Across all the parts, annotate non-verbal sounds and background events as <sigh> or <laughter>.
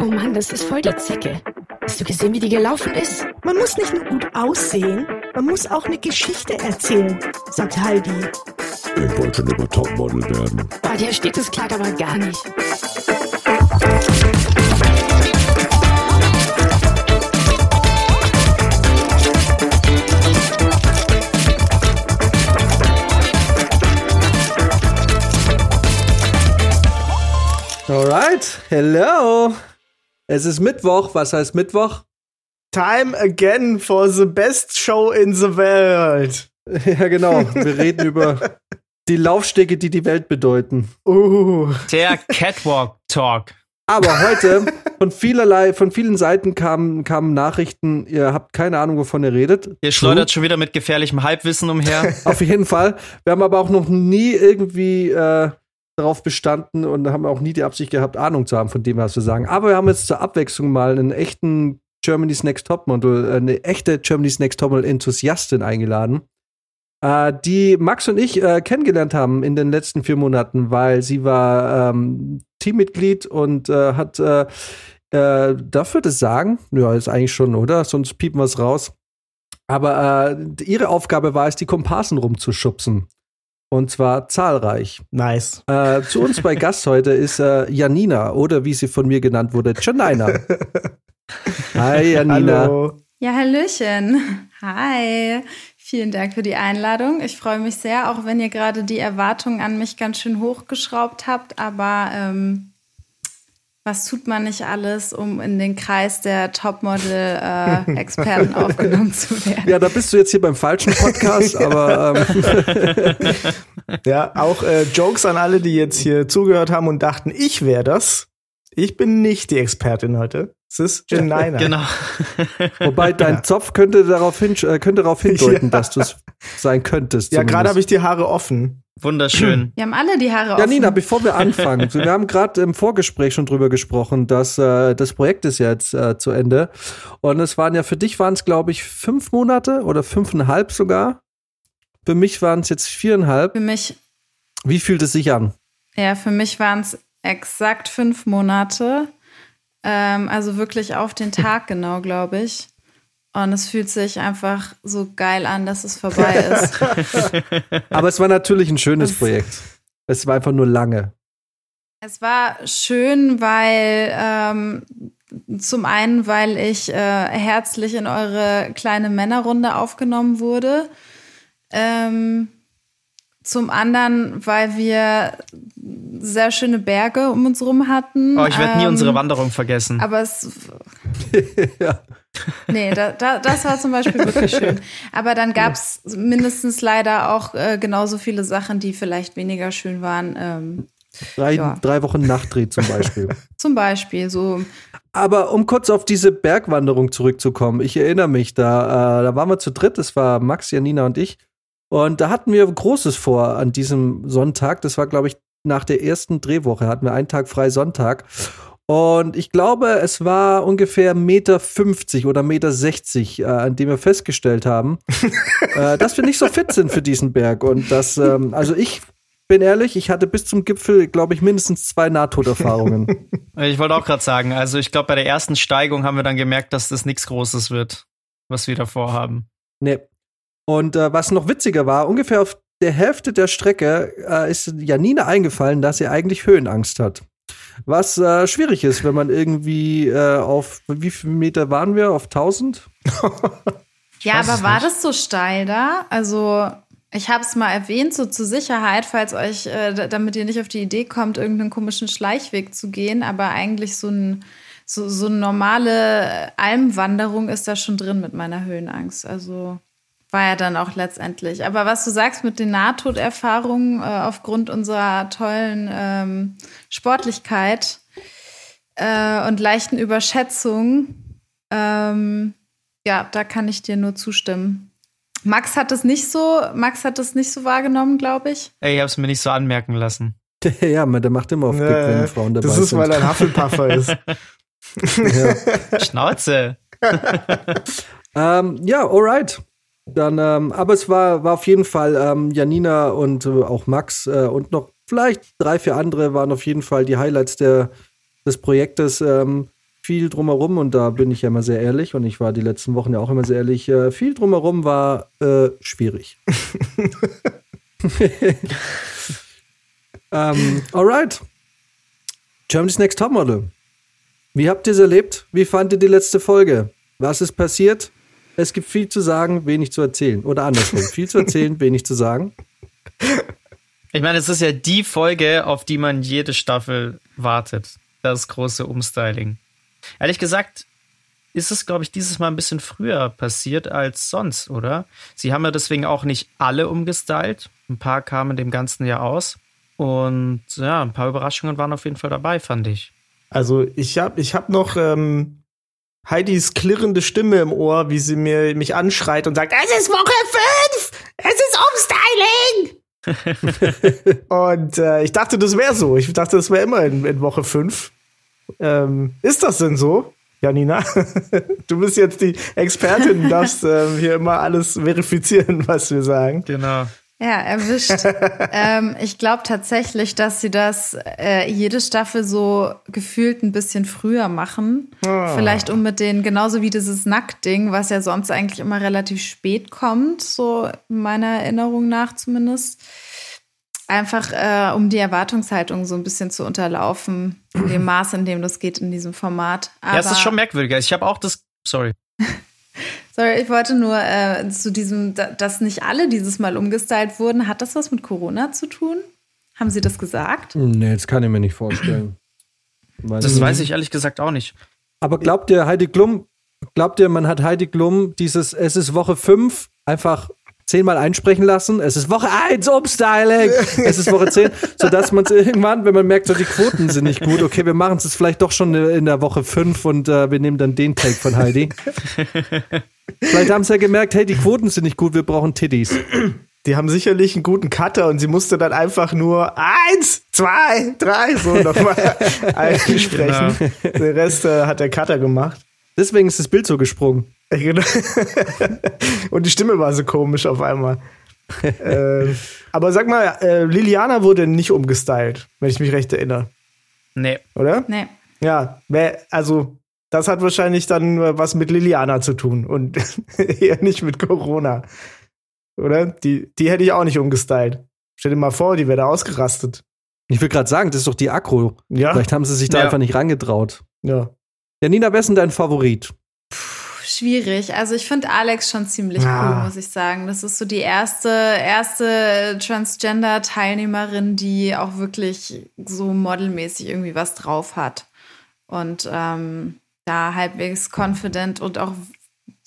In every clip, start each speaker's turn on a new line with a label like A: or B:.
A: Oh Mann, das ist voll die Zecke. Hast du gesehen, wie die gelaufen ist?
B: Man muss nicht nur gut aussehen, man muss auch eine Geschichte erzählen, sagt Heidi.
C: Ich wollte schon immer Topmodel werden.
A: Bei dir steht das Kleid aber gar nicht.
D: Alright, hello. Es ist Mittwoch. Was heißt Mittwoch?
E: Time again for the best show in the world. <laughs>
D: Ja, genau. Wir reden über die Laufstege, die die Welt bedeuten.
E: Uh.
F: Der Catwalk Talk.
D: Aber <laughs> heute von vielerlei, von vielen Seiten kamen, kamen Nachrichten, ihr habt keine Ahnung, wovon ihr redet.
F: Ihr schleudert schon wieder mit gefährlichem Halbwissen umher. <laughs>
D: Auf jeden Fall. Wir haben aber auch noch nie irgendwie äh, darauf bestanden und haben auch nie die Absicht gehabt, Ahnung zu haben von dem, was wir sagen. Aber wir haben jetzt zur Abwechslung mal einen echten Germany's Next Topmodel, äh, eine echte Germany's Next Topmodel Enthusiastin eingeladen, äh, die Max und ich äh, kennengelernt haben in den letzten vier Monaten, weil sie war ähm, Teammitglied und hat äh, darf ich das sagen? Ja, ist eigentlich schon, oder? Sonst piepen wir es raus. Aber ihre Aufgabe war es, die Komparsen rumzuschubsen. Und zwar zahlreich.
E: Nice.
D: Äh, zu uns bei <laughs> Gast heute ist äh, Janina oder wie sie von mir genannt wurde, Janina. Hi Janina.
E: Hallo.
G: Ja, Hallöchen. Hi. Vielen Dank für die Einladung. Ich freue mich sehr, auch wenn ihr gerade die Erwartungen an mich ganz schön hochgeschraubt habt. Aber ähm, was tut man nicht alles, um in den Kreis der Topmodel-Experten <laughs> aufgenommen zu werden?
D: Ja, da bist du jetzt hier beim falschen Podcast, <laughs> aber ähm,
E: Ja, auch äh, Jokes an alle, die jetzt hier zugehört haben und dachten, ich wäre das. Ich bin nicht die Expertin heute. Es ist Janina.
F: genau. <laughs>
D: wobei dein Zopf könnte darauf, hin, äh, könnte darauf hindeuten,
E: Ja.
D: dass du es sein könntest.
E: Ja, gerade habe ich die Haare offen.
F: Wunderschön. <clears throat>
G: Wir haben alle die Haare offen.
D: Janina, bevor wir anfangen, <laughs> wir haben gerade im Vorgespräch schon drüber gesprochen, dass äh, das Projekt ist jetzt äh, zu Ende. Und es waren ja für dich waren es, glaube ich, fünf Monate oder fünfeinhalb sogar. Für mich waren es jetzt viereinhalb.
G: Für mich,
D: Wie fühlt es sich an?
G: ja, für mich waren es exakt fünf Monate. Ähm, also wirklich auf den Tag <laughs> genau, glaube ich. Und es fühlt sich einfach so geil an, dass es vorbei ist. <laughs>
D: Aber es war natürlich ein schönes Projekt. Es war einfach nur lange.
G: Es war schön, weil ähm, zum einen, weil ich äh, herzlich in eure kleine Männerrunde aufgenommen wurde. Ähm, zum anderen, weil wir sehr schöne Berge um uns rum hatten.
F: Oh, ich werde nie
G: Ähm,
F: unsere Wanderung vergessen.
G: Aber es. <laughs>
D: Ja.
G: Nee, da, da, das war zum Beispiel wirklich schön. Aber dann gab es mindestens leider auch äh, genauso viele Sachen, die vielleicht weniger schön waren. Ähm,
D: Drei,
G: Ja.
D: drei Wochen Nachtdreh zum Beispiel. <laughs>
G: zum Beispiel so
D: Aber um kurz auf diese Bergwanderung zurückzukommen, ich erinnere mich, da, äh, da waren wir zu dritt, es war Max, Janina und ich. Und da hatten wir Großes vor an diesem Sonntag. Das war, glaube ich, nach der ersten Drehwoche, hatten wir einen Tag frei Sonntag. Und ich glaube, es war ungefähr Meter 50 oder Meter 60, äh, an dem wir festgestellt haben, <laughs> äh, dass wir nicht so fit sind für diesen Berg. Und das, ähm, also ich bin ehrlich, ich hatte bis zum Gipfel, glaube ich, mindestens zwei Nahtoderfahrungen. <laughs>
F: Ich wollte auch gerade sagen, also ich glaube, bei der ersten Steigung haben wir dann gemerkt, dass das nichts Großes wird, was wir da vorhaben.
D: Nee. Und äh, was noch witziger war, ungefähr auf der Hälfte der Strecke äh, ist Janine eingefallen, dass sie eigentlich Höhenangst hat. Was äh, schwierig ist, wenn man irgendwie äh, auf, wie viele Meter waren wir? Auf 1000? <laughs>
G: Ja, aber war
F: nicht.
G: das so steil da? Also, ich habe es mal erwähnt, so zur Sicherheit, falls euch, äh, damit ihr nicht auf die Idee kommt, irgendeinen komischen Schleichweg zu gehen, aber eigentlich so ein so, so eine normale Almwanderung ist da schon drin mit meiner Höhenangst. Also war ja dann auch letztendlich. Aber was du sagst mit den Nahtoderfahrungen äh, aufgrund unserer tollen ähm, Sportlichkeit äh, und leichten Überschätzung, ähm, ja, da kann ich dir nur zustimmen. Max hat es nicht so, Max hat es nicht so wahrgenommen, glaube ich.
F: Ey, ich habe es mir nicht so anmerken lassen. <laughs>
D: ja, man, der macht immer auf Kick, wenn Frauen dabei
E: das ist,
D: sind.
E: weil er ein Hufflepuffer ist. <laughs>
D: ja.
F: Schnauze.
D: Ähm, ja, alright. Dann, ähm, aber es war, war auf jeden Fall ähm, Janina und äh, auch Max äh, und noch vielleicht drei, vier andere waren auf jeden Fall die Highlights der, des Projektes ähm, viel drumherum und da bin ich ja immer sehr ehrlich und ich war die letzten Wochen ja auch immer sehr ehrlich. Äh, viel drumherum war äh, schwierig. <laughs> ähm, alright. Germany's Next Topmodel. Wie habt ihr es erlebt? Wie fand ihr die letzte Folge? Was ist passiert? Es gibt viel zu sagen, wenig zu erzählen. Oder andersrum. viel zu erzählen, <laughs> wenig zu sagen.
F: Ich meine, es ist ja die Folge, auf die man jede Staffel wartet. Das große Umstyling. Ehrlich gesagt, ist es, glaube ich, dieses Mal ein bisschen früher passiert als sonst, oder? Sie haben ja deswegen auch nicht alle umgestylt. Ein paar kamen dem Ganzen ja aus. Und ja, ein paar Überraschungen waren auf jeden Fall dabei, fand ich.
E: Also ich habe ich hab noch ähm, Heidis klirrende Stimme im Ohr, wie sie mir mich anschreit und sagt, es ist Woche 5! Es ist Umstyling! <laughs> und äh, ich dachte, das wäre so. Ich dachte, das wäre immer in, in Woche 5. Ähm, ist das denn so? Janina, <laughs> du bist jetzt die Expertin, <laughs> darfst ähm, hier immer alles verifizieren, was wir sagen.
F: Genau.
G: Ja, erwischt. <laughs> ähm, ich glaube tatsächlich, dass sie das äh, jede Staffel so gefühlt ein bisschen früher machen.
E: Ah.
G: Vielleicht um mit den, genauso wie dieses Nacktding, was ja sonst eigentlich immer relativ spät kommt, so meiner Erinnerung nach zumindest. Einfach äh, um die Erwartungshaltung so ein bisschen zu unterlaufen, in dem <clears throat> Maß, in dem das geht in diesem Format.
F: ja, es ist
G: Aber-
F: schon merkwürdiger. Ich habe auch das. Sorry. <laughs>
G: Sorry, ich wollte nur äh, zu diesem, da- dass nicht alle dieses Mal umgestylt wurden. Hat das was mit Corona zu tun? Haben Sie das gesagt?
D: Nee, das kann ich mir nicht vorstellen. Weiß <clears throat>
F: Das
D: nicht.
F: weiß ich ehrlich gesagt auch nicht.
D: Aber glaubt ihr, Heidi Klum, glaubt ihr, man hat Heidi Klum dieses Es ist Woche 5 einfach zehnmal einsprechen lassen? Es ist Woche 1 Umstyling! es ist Woche 10, sodass man es irgendwann, wenn man merkt, so die Quoten sind nicht gut, okay, wir machen es jetzt vielleicht doch schon in der Woche 5 und äh, wir nehmen dann den Take von Heidi. <laughs> vielleicht haben sie ja gemerkt, hey, die Quoten sind nicht gut, wir brauchen Titties.
E: Die haben sicherlich einen guten Cutter und sie musste dann einfach nur eins, zwei, drei so nochmal <laughs> einsprechen. Den Rest äh, hat der Cutter gemacht.
D: Deswegen ist das Bild so gesprungen. <laughs>
E: Genau. und die Stimme war so komisch auf einmal. ähm, aber sag mal, äh, Liliana wurde nicht umgestylt, wenn ich mich recht erinnere,
F: Nee.
E: oder?
G: Nee.
E: Ja, also das hat wahrscheinlich dann äh, was mit Liliana zu tun und <laughs> eher nicht mit Corona. Oder? Die, die hätte ich auch nicht umgestylt. Stell dir mal vor, die wäre da ausgerastet.
D: Ich will gerade sagen, das ist doch die Akro.
E: Ja.
D: Vielleicht haben sie sich da
F: Ja.
D: einfach nicht rangetraut.
E: Ja.
D: Ja, Nina, wer ist denn dein Favorit?
G: Schwierig. Also ich finde Alex schon ziemlich
E: Ah.
G: cool, muss ich sagen. Das ist so die erste, erste Transgender-Teilnehmerin, die auch wirklich so modelmäßig irgendwie was drauf hat. Und ähm, da halbwegs confident und auch,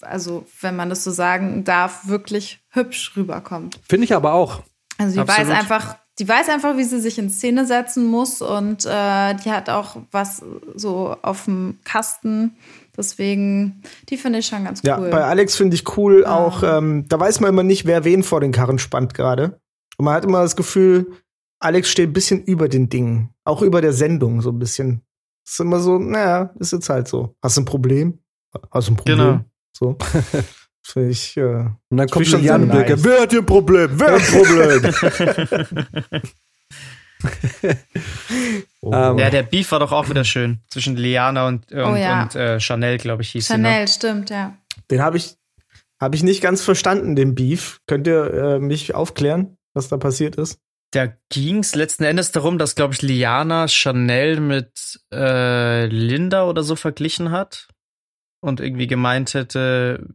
G: also wenn man das so sagen darf, wirklich hübsch rüberkommt.
D: Finde ich aber auch.
G: Also die
F: Absolut.
G: weiß einfach, die weiß einfach, wie sie sich in Szene setzen muss und äh, die hat auch was so auf dem Kasten. Deswegen, die finde ich schon ganz
E: Ja,
G: cool.
E: bei Alex finde ich cool
G: Ah.
E: auch, ähm, da weiß man immer nicht, wer wen vor den Karren spannt gerade. Und man hat immer das Gefühl, Alex steht ein bisschen über den Dingen. Auch über der Sendung so ein bisschen. Ist immer so, naja, ist jetzt halt so. Hast du ein Problem? Hast du ein Problem?
F: Genau.
E: So. <laughs> Finde ich, äh,
D: Und dann kommt
E: schon
D: Blöcke.
E: nice.
D: Wer hat hier ein Problem? Wer hat ein Problem? <laughs> <laughs>
E: oh.
D: Ähm,
F: Ja, der Beef war doch auch wieder schön. Zwischen Liana und, und,
G: Oh ja.
F: und äh, Chanel, glaube ich, hieß
G: Chanel, stimmt, ja.
E: Den habe ich, hab ich nicht ganz verstanden, den Beef. Könnt ihr äh, mich aufklären, was da passiert ist?
F: sie. Da ging es letzten Endes darum, dass, glaube ich, Liana Chanel mit äh, Linda oder so verglichen hat. Und irgendwie gemeint hätte,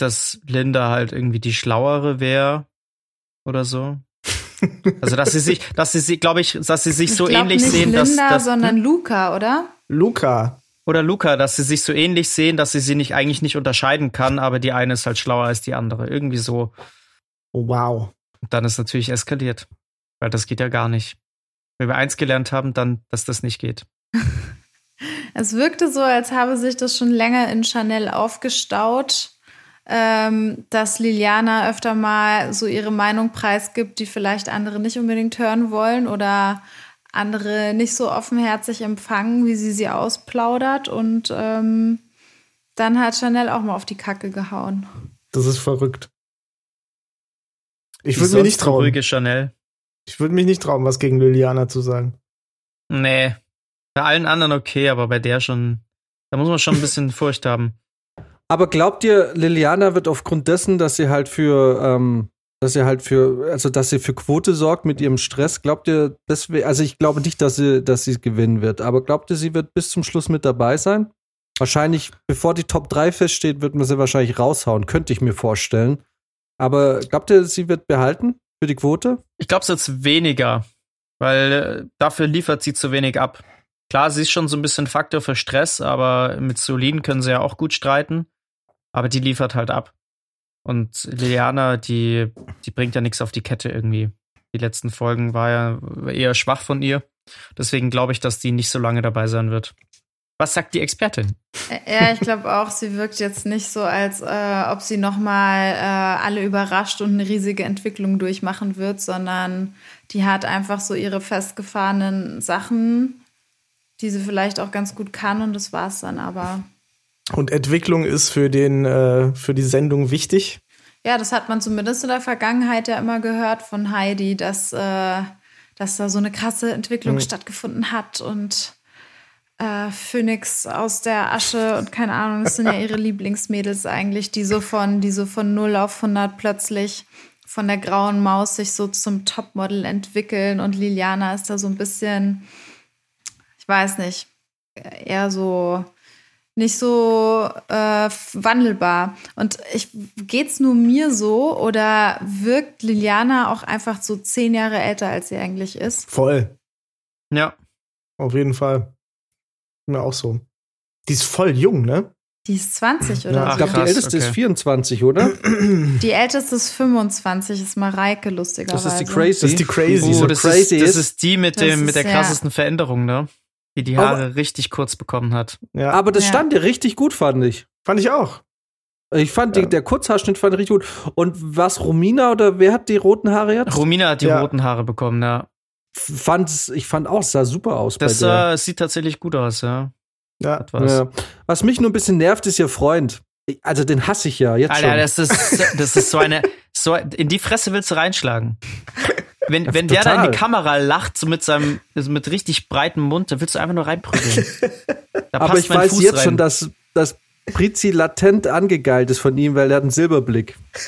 F: dass Linda halt irgendwie die Schlauere wäre oder so. Also, dass sie sich, dass sie sich, glaube ich, dass sie sich so
G: ich glaub
F: ähnlich
G: nicht
F: sehen,
G: Linda,
F: dass, dass
G: sondern Luca, oder?
E: Luca.
F: oder Luca, dass sie sich so ähnlich sehen, dass sie sie nicht eigentlich nicht unterscheiden kann, aber die eine ist halt schlauer als die andere. Irgendwie so.
E: Oh, wow.
F: Und dann ist natürlich eskaliert. Weil das geht ja gar nicht. Wenn wir eins gelernt haben, dann, dass das nicht geht. <laughs>
G: Es wirkte so, als habe sich das schon länger in Chanel aufgestaut, ähm, dass Liliana öfter mal so ihre Meinung preisgibt, die vielleicht andere nicht unbedingt hören wollen oder andere nicht so offenherzig empfangen, wie sie sie ausplaudert. Und ähm, dann hat Chanel auch mal auf die Kacke gehauen.
E: Das ist verrückt. Ich würde mir nicht trauen.
F: Ruhige Chanel.
E: Ich würde mich nicht trauen, was gegen Liliana zu sagen.
F: Nee. Bei allen anderen okay, aber bei der schon, da muss man schon ein bisschen <laughs> Furcht haben.
D: Aber glaubt ihr, Liliana wird aufgrund dessen, dass sie halt für, ähm, dass sie halt für, also dass sie für Quote sorgt mit ihrem Stress, glaubt ihr, deswegen, also ich glaube nicht, dass sie, dass sie gewinnen wird, aber glaubt ihr, sie wird bis zum Schluss mit dabei sein? Wahrscheinlich, bevor die Top 3 feststeht, wird man sie wahrscheinlich raushauen, könnte ich mir vorstellen. Aber glaubt ihr, sie wird behalten für die Quote?
F: Ich glaube, es wird weniger, weil äh, dafür liefert sie zu wenig ab. Klar, sie ist schon so ein bisschen Faktor für Stress, aber mit Solin können sie ja auch gut streiten. Aber die liefert halt ab. Und Liliana, die, die bringt ja nichts auf die Kette irgendwie. Die letzten Folgen war ja eher schwach von ihr. Deswegen glaube ich, dass die nicht so lange dabei sein wird. Was sagt die Expertin?
G: Ja, ich glaube auch, sie wirkt jetzt nicht so, als äh, ob sie nochmal äh, alle überrascht und eine riesige Entwicklung durchmachen wird, sondern die hat einfach so ihre festgefahrenen Sachen, die sie vielleicht auch ganz gut kann und das war's dann aber.
E: Und Entwicklung ist für den, äh, für die Sendung wichtig.
G: Ja, das hat man zumindest in der Vergangenheit ja immer gehört von Heidi, dass, äh, dass da so eine krasse Entwicklung mhm. stattgefunden hat und äh, Phoenix aus der Asche und keine Ahnung, das sind ja <laughs> ihre Lieblingsmädels eigentlich, die so von, die so von 0 auf 100 plötzlich von der grauen Maus sich so zum Topmodel entwickeln und Liliana ist da so ein bisschen, ich weiß nicht, eher so nicht so äh, wandelbar. Und ich geht's nur mir so oder wirkt Liliana auch einfach so zehn Jahre älter, als sie eigentlich ist?
E: Voll.
F: Ja.
E: Auf jeden Fall. Mir auch so. Die ist voll jung, ne?
G: Die ist 20 oder
D: ja,
G: so.
D: Ich glaube, die älteste okay. ist 24, oder?
G: Die älteste ist 25, ist Mareike, lustigerweise.
D: Das ist die Crazy.
E: Das ist die Crazy.
F: Oh, das, crazy ist, das ist die mit, dem, mit der krassesten Veränderung, ne? Die die Haare Aber, richtig kurz bekommen hat.
D: Ja. Aber das ja. stand dir richtig gut, fand ich.
E: Fand ich auch.
D: Ich fand ja. die, der Kurzhaarschnitt fand ich richtig gut. Und was Romina oder wer hat die roten Haare jetzt?
F: Romina hat die ja. roten Haare bekommen, ja.
D: Fand, ich fand auch, sah super aus.
F: Das äh, sieht tatsächlich gut aus, ja.
D: Ja. ja. Was mich nur ein bisschen nervt, ist ihr Freund. Also den hasse ich ja jetzt
F: Alter,
D: schon.
F: das ist das ist so eine so in die Fresse willst du reinschlagen. <laughs> Wenn, ja, wenn der da in die Kamera lacht, so mit seinem mit richtig breitem Mund, dann willst du einfach nur reinprügeln. <laughs>
D: Aber ich weiß Fuß jetzt rein. schon, dass, dass Prizi latent angegeilt ist von ihm, weil er hat einen Silberblick. <laughs>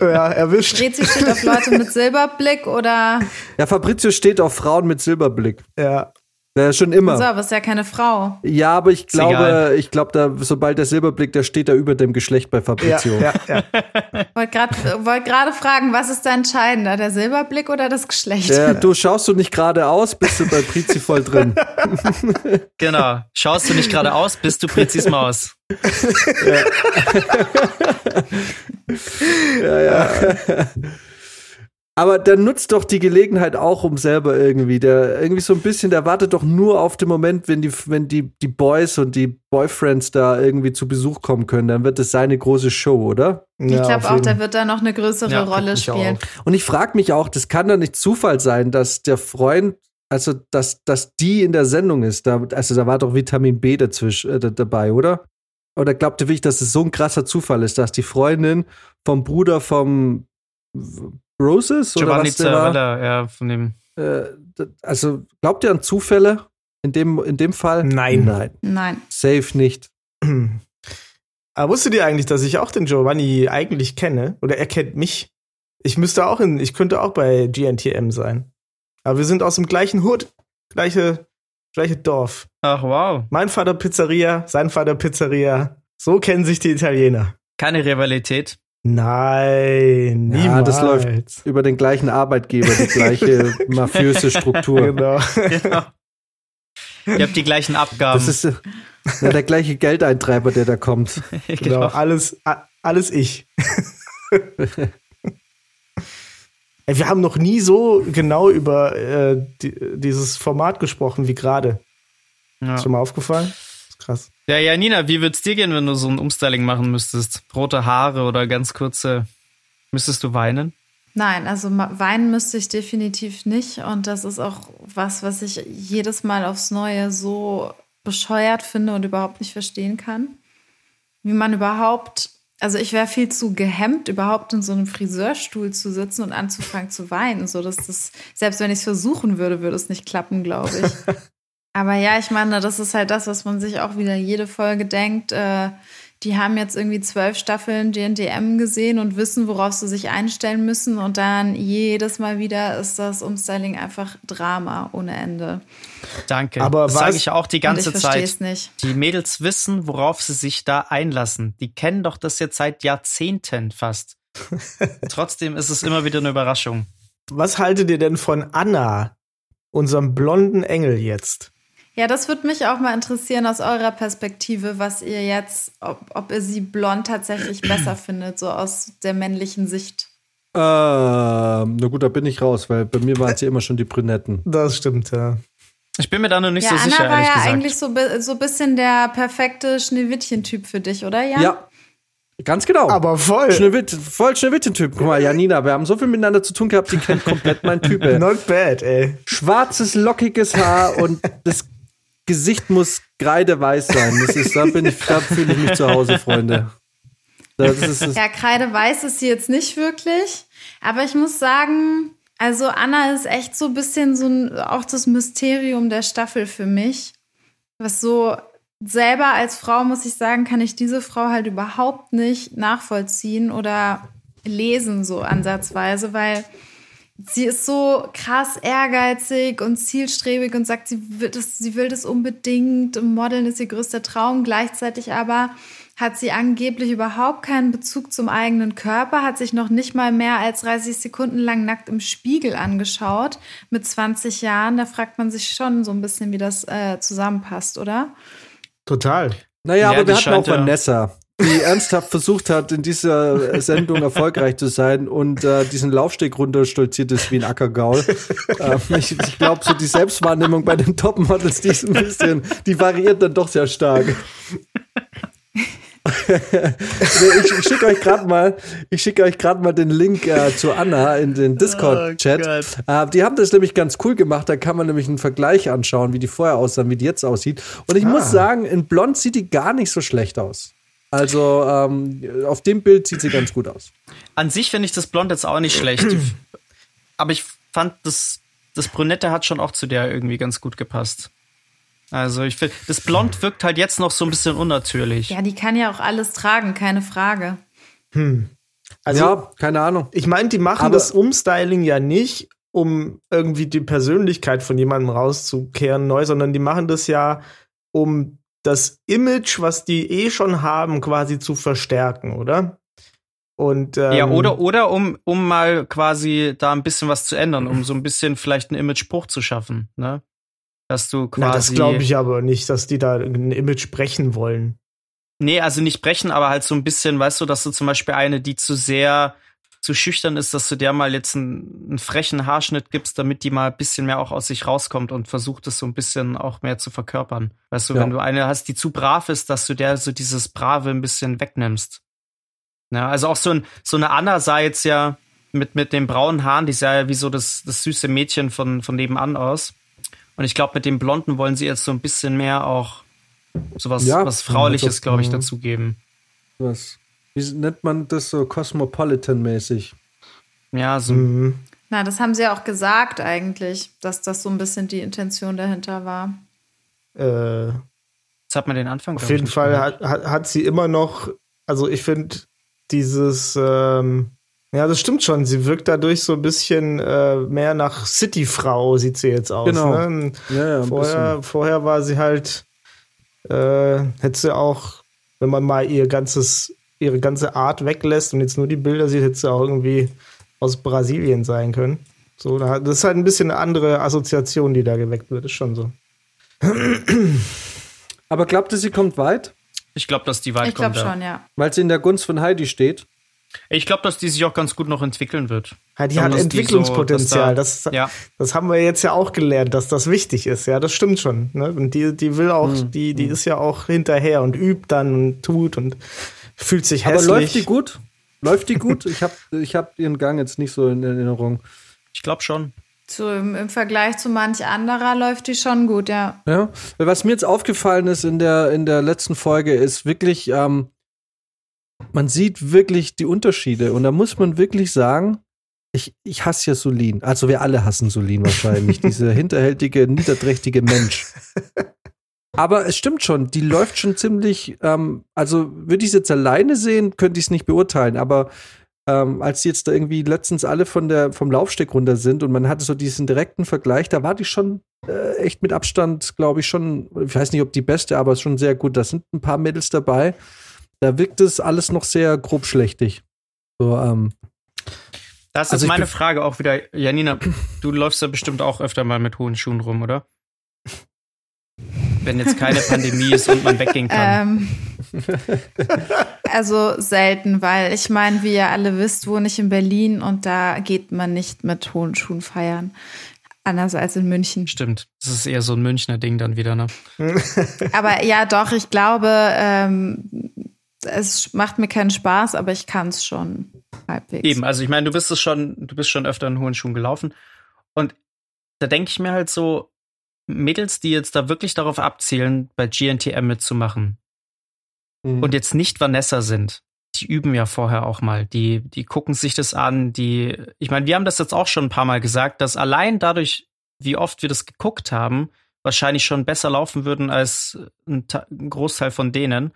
E: ja, erwischt.
G: Fabrizio steht auf Leute mit Silberblick oder?
D: Ja, Fabrizio steht auf Frauen mit Silberblick.
E: Ja.
D: Ja, schon immer.
G: So, aber ist ja keine Frau.
D: Ja, aber ich glaube, ich glaube, da, sobald der Silberblick, der steht da über dem Geschlecht bei Fabrizio.
E: Ja, ja,
G: ja. Wollte <laughs> gerade wollt fragen, was ist da entscheidender, der Silberblick oder das Geschlecht?
D: Ja, du schaust du nicht geradeaus, bist du bei Prizi voll drin. <laughs>
F: genau. Schaust du nicht geradeaus, bist du Prizis Maus.
D: ja, <laughs> ja. ja. Aber der nutzt doch die Gelegenheit auch, um selber irgendwie, der irgendwie so ein bisschen, der wartet doch nur auf den Moment, wenn die, wenn die, die Boys und die Boyfriends da irgendwie zu Besuch kommen können, dann wird es seine große Show, oder?
G: Ich ja, glaube auch, der wird da noch eine größere ja, Rolle spielen.
D: Und ich frage mich auch, das kann doch nicht Zufall sein, dass der Freund, also dass, dass die in der Sendung ist. Da, also da war doch Vitamin B dazwischen äh, dabei, oder? Oder glaubt ihr wirklich, dass es so ein krasser Zufall ist, dass die Freundin vom Bruder vom Roses?
F: Giovanni Zarella, ja, von dem.
D: Äh, also glaubt ihr an Zufälle in dem, in dem Fall?
E: Nein.
D: Nein.
G: Nein.
D: Safe nicht. <clears throat>
E: Aber wusstet ihr eigentlich, dass ich auch den Giovanni eigentlich kenne? Oder er kennt mich? Ich müsste auch in, ich könnte auch bei GNTM sein. Aber wir sind aus dem gleichen Hut, gleiche, gleiche Dorf.
F: Ach wow.
E: Mein Vater Pizzeria, sein Vater Pizzeria. So kennen sich die Italiener.
F: Keine Rivalität.
E: Nein, niemals. Ja,
D: das läuft über den gleichen Arbeitgeber, die gleiche <laughs> mafiöse Struktur.
E: Genau. genau.
F: Ihr habt die gleichen Abgaben.
D: Das ist ja, der gleiche Geldeintreiber, der da kommt. <laughs>
E: genau. genau. Alles, alles ich. <laughs> Wir haben noch nie so genau über äh, die, dieses Format gesprochen wie gerade. Ja. Ist schon mal aufgefallen? Krass.
F: Ja, ja, Nina, wie würd's dir gehen, wenn du so ein Umstyling machen müsstest? Rote Haare oder ganz kurze. Müsstest du weinen?
G: Nein, also weinen müsste ich definitiv nicht. Und das ist auch was, was ich jedes Mal aufs Neue so bescheuert finde und überhaupt nicht verstehen kann. Wie man überhaupt Also ich wäre viel zu gehemmt, überhaupt in so einem Friseurstuhl zu sitzen und anzufangen zu weinen. So dass das, selbst wenn ich es versuchen würde, würde es nicht klappen, glaube ich. <laughs> Aber ja, ich meine, das ist halt das, was man sich auch wieder jede Folge denkt. Äh, die haben jetzt irgendwie zwölf Staffeln GNTM gesehen und wissen, worauf sie sich einstellen müssen. Und dann jedes Mal wieder ist das Umstyling einfach Drama ohne Ende.
F: Danke.
E: Aber
F: das
E: was-
F: sage ich auch die ganze
G: ich verstehe
F: Zeit.
G: es nicht.
F: Die Mädels wissen, worauf sie sich da einlassen. Die kennen doch das jetzt seit Jahrzehnten fast. <laughs> Trotzdem ist es immer wieder eine Überraschung.
E: Was haltet ihr denn von Anna, unserem blonden Engel jetzt?
G: Ja, das würde mich auch mal interessieren aus eurer Perspektive, was ihr jetzt, ob, ob ihr sie blond tatsächlich besser <clears throat> findet, so aus der männlichen Sicht.
D: Ähm, na gut, da bin ich raus, weil bei mir waren es ja immer schon die Brünetten.
E: Das stimmt, ja.
F: Ich bin mir da noch nicht
G: ja,
F: so
G: Anna
F: sicher,
G: war
F: ehrlich
G: ja
F: gesagt.
G: eigentlich so, so ein bisschen der perfekte Schneewittchen-Typ für dich, oder Jan?
D: Ja, ganz genau.
E: Aber voll.
D: Schneewitt, voll Schneewittchen-Typ. Guck mal, Janina, wir haben so viel miteinander zu tun gehabt, die kennt komplett meinen Typ. ey.
E: Not bad, ey.
D: Schwarzes, lockiges Haar und das Gesicht muss kreideweiß sein. Das ist, da bin ich, da fühle ich mich zu Hause, Freunde. Das ist, das
G: Ja, Kreideweiß ist sie jetzt nicht wirklich. Aber ich muss sagen, also Anna ist echt so ein bisschen so ein, auch das Mysterium der Staffel für mich. Was so selber als Frau, muss ich sagen, kann ich diese Frau halt überhaupt nicht nachvollziehen oder lesen, so ansatzweise, weil sie ist so krass ehrgeizig und zielstrebig und sagt, sie will das, sie will das unbedingt. Und Modeln ist ihr größter Traum. Gleichzeitig aber hat sie angeblich überhaupt keinen Bezug zum eigenen Körper, hat sich noch nicht mal mehr als 30 Sekunden lang nackt im Spiegel angeschaut mit 20 Jahren. Da fragt man sich schon so ein bisschen, wie das äh, zusammenpasst, oder?
E: Total.
D: Naja,
F: Ja,
D: aber wir hatten auch
F: ja-
D: Vanessa, die ernsthaft versucht hat, in dieser Sendung erfolgreich zu sein und äh, diesen Laufsteg runterstolziert ist wie ein Ackergaul. ähm, ich ich glaube, so die Selbstwahrnehmung bei den Topmodels, die ist ein bisschen, die variiert dann doch sehr stark. <laughs> Ich schicke euch gerade mal, ich schicke euch gerade mal den Link äh, zu Anna in den Discord-Chat.
F: Oh
D: äh, die haben das nämlich ganz cool gemacht. Da kann man nämlich einen Vergleich anschauen, wie die vorher aussahen, wie die jetzt aussieht. Und ich muss sagen, in Blond sieht die gar nicht so schlecht aus. Also ähm, auf dem Bild sieht sie ganz gut aus.
F: An sich finde ich das Blond jetzt auch nicht schlecht. <clears throat> Aber ich fand, das, das Brünette hat schon auch zu der irgendwie ganz gut gepasst. Also ich finde, das Blond wirkt halt jetzt noch so ein bisschen unnatürlich.
G: Ja, die kann ja auch alles tragen, keine Frage.
E: Also,
D: ja, keine Ahnung.
E: ich meine, die machen
D: Aber-
E: das Umstyling ja nicht, um irgendwie die Persönlichkeit von jemandem rauszukehren neu, sondern die machen das ja, um das Image, was die eh schon haben, quasi zu verstärken, oder? Und ähm,
F: Ja, oder, oder um, um mal quasi da ein bisschen was zu ändern, um so ein bisschen vielleicht einen Image-Bruch zu schaffen, ne? Dass du quasi.
E: na, das glaube ich aber nicht, dass die da ein Image brechen wollen.
F: Nee, also nicht brechen, aber halt so ein bisschen, weißt du, dass du zum Beispiel eine, die zu sehr zu schüchtern ist, dass du der mal jetzt einen, einen frechen Haarschnitt gibst, damit die mal ein bisschen mehr auch aus sich rauskommt und versucht es so ein bisschen auch mehr zu verkörpern. Weißt du,
D: Ja.
F: wenn du eine hast, die zu brav ist, dass du der so dieses Brave ein bisschen wegnimmst. Ja, also auch so, ein, so eine Anna sah jetzt ja mit, mit den braunen Haaren, die sah ja wie so das, das süße Mädchen von, von nebenan aus. Und ich glaube, mit dem Blonden wollen sie jetzt so ein bisschen mehr auch sowas
D: Ja,
F: was Frauliches,
D: also,
F: glaube ich,
D: mhm.
F: dazugeben.
D: Was, wie nennt man das so Cosmopolitan-mäßig?
F: Ja, so.
E: Mhm.
G: Na, das haben sie ja auch gesagt eigentlich, dass das so ein bisschen die Intention dahinter war.
E: Äh,
F: Jetzt hat man den Anfang.
E: Auf jeden
F: nicht
E: Fall hat, hat, hat sie immer noch, also ich finde dieses, ähm, ja, das stimmt schon, sie wirkt dadurch so ein bisschen äh, mehr nach Cityfrau, sieht sie jetzt aus.
D: Genau.
E: Ne?
D: Ja, ja,
E: Vorher, vorher war sie halt, äh, hätte sie auch, wenn man mal ihr ganzes, ihre ganze Art weglässt und jetzt nur die Bilder sieht, hätte sie auch irgendwie aus Brasilien sein können. So, da- das ist halt ein bisschen eine andere Assoziation, die da geweckt wird, ist schon so. <clears throat>
D: Aber glaubt ihr, sie kommt weit?
F: Ich glaube, dass die weit
G: Ich glaube
F: kommt. ja.
G: schon, ja.
D: Weil sie in der Gunst von Heidi steht?
F: Ich glaube, dass die sich auch ganz gut noch entwickeln wird.
E: Ja, die
F: Dann
E: hat Entwicklungspotenzial.
F: so,
E: das,
F: Ja.
E: das haben wir jetzt ja auch gelernt, dass das wichtig ist. Ja, das stimmt schon. Ne? Und die, die will auch,
D: Hm,
E: die, die ist ja auch hinterher und übt dann und tut und fühlt sich
D: Aber
E: hässlich.
D: läuft die gut? Läuft die gut? Ich habe ich hab ihren Gang jetzt nicht so in Erinnerung.
F: Ich glaube schon.
G: So im, im Vergleich zu manch anderer läuft die schon gut, ja.
D: Ja, was mir jetzt aufgefallen ist in der, in der letzten Folge, ist wirklich, ähm, man sieht wirklich die Unterschiede und da muss man wirklich sagen, ich, ich hasse ja Solin. Also wir alle hassen Solin wahrscheinlich, <laughs> dieser hinterhältige, niederträchtige Mensch. Aber es stimmt schon, die läuft schon ziemlich, ähm, also würde ich es jetzt alleine sehen, könnte ich es nicht beurteilen, aber ähm, als die jetzt da irgendwie letztens alle von der, vom Laufsteg runter sind und man hatte so diesen direkten Vergleich, da war die schon äh, echt mit Abstand, glaube ich, schon, ich weiß nicht, ob die beste, aber schon sehr gut. Da sind ein paar Mädels dabei. Da wirkt es alles noch sehr grobschlächtig. So, ähm,
F: Das ist
D: Also
F: meine Frage auch wieder. Janina, du läufst ja bestimmt auch öfter mal mit hohen Schuhen rum, oder? Wenn jetzt keine Pandemie ist und man weggehen kann.
G: Ähm, also selten, weil ich meine, wie ihr alle wisst, wohne ich in Berlin und da geht man nicht mit hohen Schuhen feiern. Anders als in München.
F: Stimmt. Das ist eher so ein Münchner Ding dann wieder, ne? <laughs>
G: Aber ja, doch, ich glaube, ähm, es macht mir keinen Spaß, aber ich kann es schon halbwegs.
F: Eben, also ich meine, du bist es schon, du bist schon öfter in hohen Schuhen gelaufen. Und da denke ich mir halt so, Mädels, die jetzt da wirklich darauf abzielen, bei GNTM mitzumachen
D: Mhm.
F: und jetzt nicht Vanessa sind, die üben ja vorher auch mal. Die, die gucken sich das an, die, ich meine, wir haben das jetzt auch schon ein paar Mal gesagt, dass allein dadurch, wie oft wir das geguckt haben, wahrscheinlich schon besser laufen würden als ein, ein Großteil von denen.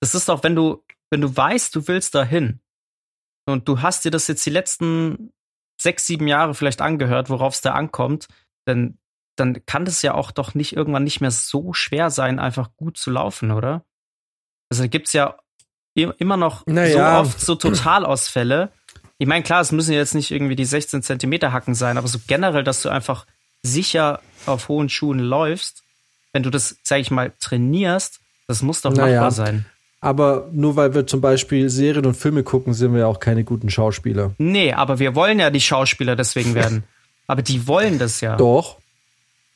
F: Das ist auch, wenn du, wenn du weißt, du willst dahin und du hast dir das jetzt die letzten sechs, sieben Jahre vielleicht angehört, worauf es da ankommt, dann, dann kann das ja auch doch nicht irgendwann nicht mehr so schwer sein, einfach gut zu laufen, oder? Also da gibt's ja immer noch
D: Naja.
F: so oft so Totalausfälle. Ich meine, klar, es müssen jetzt nicht irgendwie die 16 Zentimeter Hacken sein, aber so generell, dass du einfach sicher auf hohen Schuhen läufst, wenn du das, sag ich mal, trainierst, das muss doch
D: Naja.
F: machbar sein.
D: Aber nur weil wir zum Beispiel Serien und Filme gucken, sind wir ja auch keine guten Schauspieler.
F: Nee, aber wir wollen ja die Schauspieler deswegen werden. <laughs> aber die wollen das ja.
D: Doch.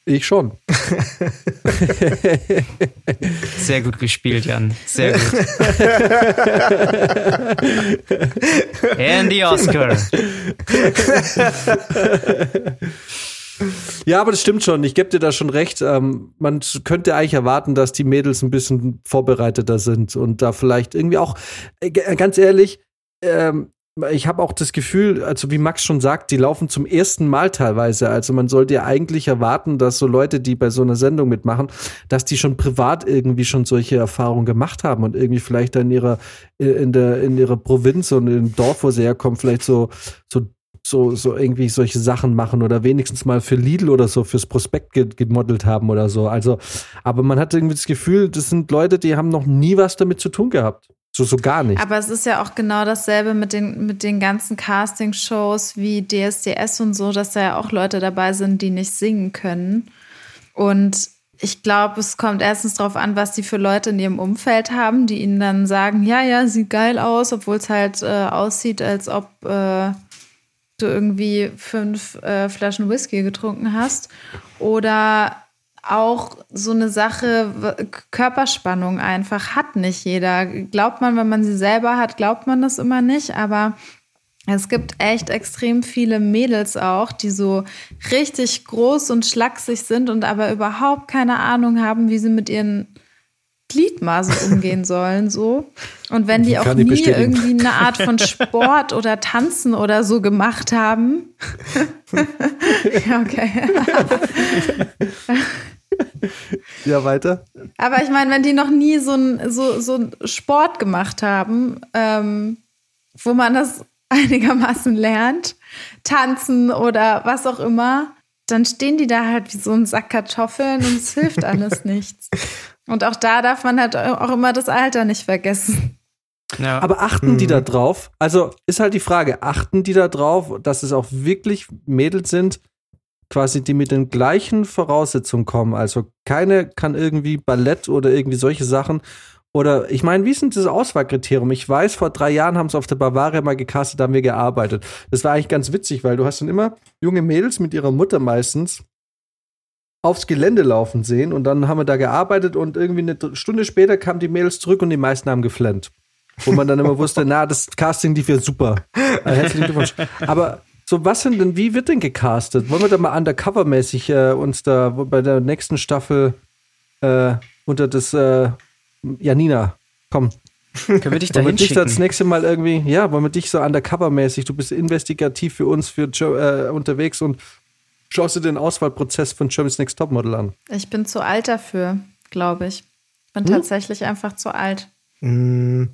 D: Ich schon. <laughs>
F: Sehr gut gespielt, Jan. Sehr gut. <laughs> Andy Oscar.
D: Ja, aber das stimmt schon. Ich gebe dir da schon recht. Ähm, man könnte eigentlich erwarten, dass die Mädels ein bisschen vorbereiteter sind und da vielleicht irgendwie auch, äh, äh, ganz ehrlich, ähm, ich habe auch das Gefühl, also wie Max schon sagt, die laufen zum ersten Mal teilweise. Also man sollte ja eigentlich erwarten, dass so Leute, die bei so einer Sendung mitmachen, dass die schon privat irgendwie schon solche Erfahrungen gemacht haben und irgendwie vielleicht in ihrer in der in ihrer Provinz und im Dorf, wo sie herkommen, vielleicht so so so, so irgendwie solche Sachen machen oder wenigstens mal für Lidl oder so fürs Prospekt ge gemodelt haben oder so. Also, aber man hat irgendwie das Gefühl, das sind Leute, die haben noch nie was damit zu tun gehabt. So, so gar nicht.
G: Aber es ist ja auch genau dasselbe mit den, mit den ganzen Casting-Shows wie DSDS und so, dass da ja auch Leute dabei sind, die nicht singen können. Und ich glaube, es kommt erstens darauf an, was die für Leute in ihrem Umfeld haben, die ihnen dann sagen, ja, ja, sieht geil aus, obwohl es halt äh, aussieht, als ob äh, du irgendwie fünf äh, Flaschen Whisky getrunken hast. Oder auch so eine Sache, Körperspannung einfach hat nicht jeder. Glaubt man, wenn man sie selber hat, glaubt man das immer nicht, aber es gibt echt extrem viele Mädels auch, die so richtig groß und schlaksig sind und aber überhaupt keine Ahnung haben, wie sie mit ihren Gliedmaßen umgehen <laughs> sollen, so. Und wenn die auch nie
D: bestätigen.
G: irgendwie eine Art von <laughs> Sport oder Tanzen oder so gemacht haben. <laughs> ja, okay.
D: Ja, weiter.
G: Aber ich meine, wenn die noch nie so ein so, so Sport gemacht haben, ähm, wo man das einigermaßen lernt, tanzen oder was auch immer, dann stehen die da halt wie so ein Sack Kartoffeln und es hilft alles nichts. Und auch da darf man halt auch immer das Alter nicht vergessen.
F: Ja.
D: Aber achten die da drauf? Also ist halt die Frage, achten die da drauf, dass es auch wirklich Mädels sind, quasi, die mit den gleichen Voraussetzungen kommen? Also keine kann irgendwie Ballett oder irgendwie solche Sachen. Oder ich meine, wie ist denn das Auswahlkriterium? Ich weiß, vor drei Jahren haben sie auf der Bavaria mal gecastet, da haben wir gearbeitet. Das war eigentlich ganz witzig, weil du hast dann immer junge Mädels mit ihrer Mutter meistens aufs Gelände laufen sehen und dann haben wir da gearbeitet und irgendwie eine Stunde später kamen die Mädels zurück und die meisten haben geflennt. Wo man dann immer wusste, na, das Casting lief ja super. Äh, herzlichen Glückwunsch. Aber so, was sind denn, wie wird denn gecastet? Wollen wir da mal undercover-mäßig äh, uns da bei der nächsten Staffel äh, unter das, äh, Janina, komm,
F: Können wir dich da
D: Wollen wir dich das nächste Mal irgendwie, ja, wollen wir dich so undercover-mäßig, du bist investigativ für uns für äh, unterwegs und schaust dir den Auswahlprozess von Germany's Next Topmodel an.
G: Ich bin zu alt dafür, glaube ich. Bin
D: Hm?
G: tatsächlich einfach zu alt.
E: Mm,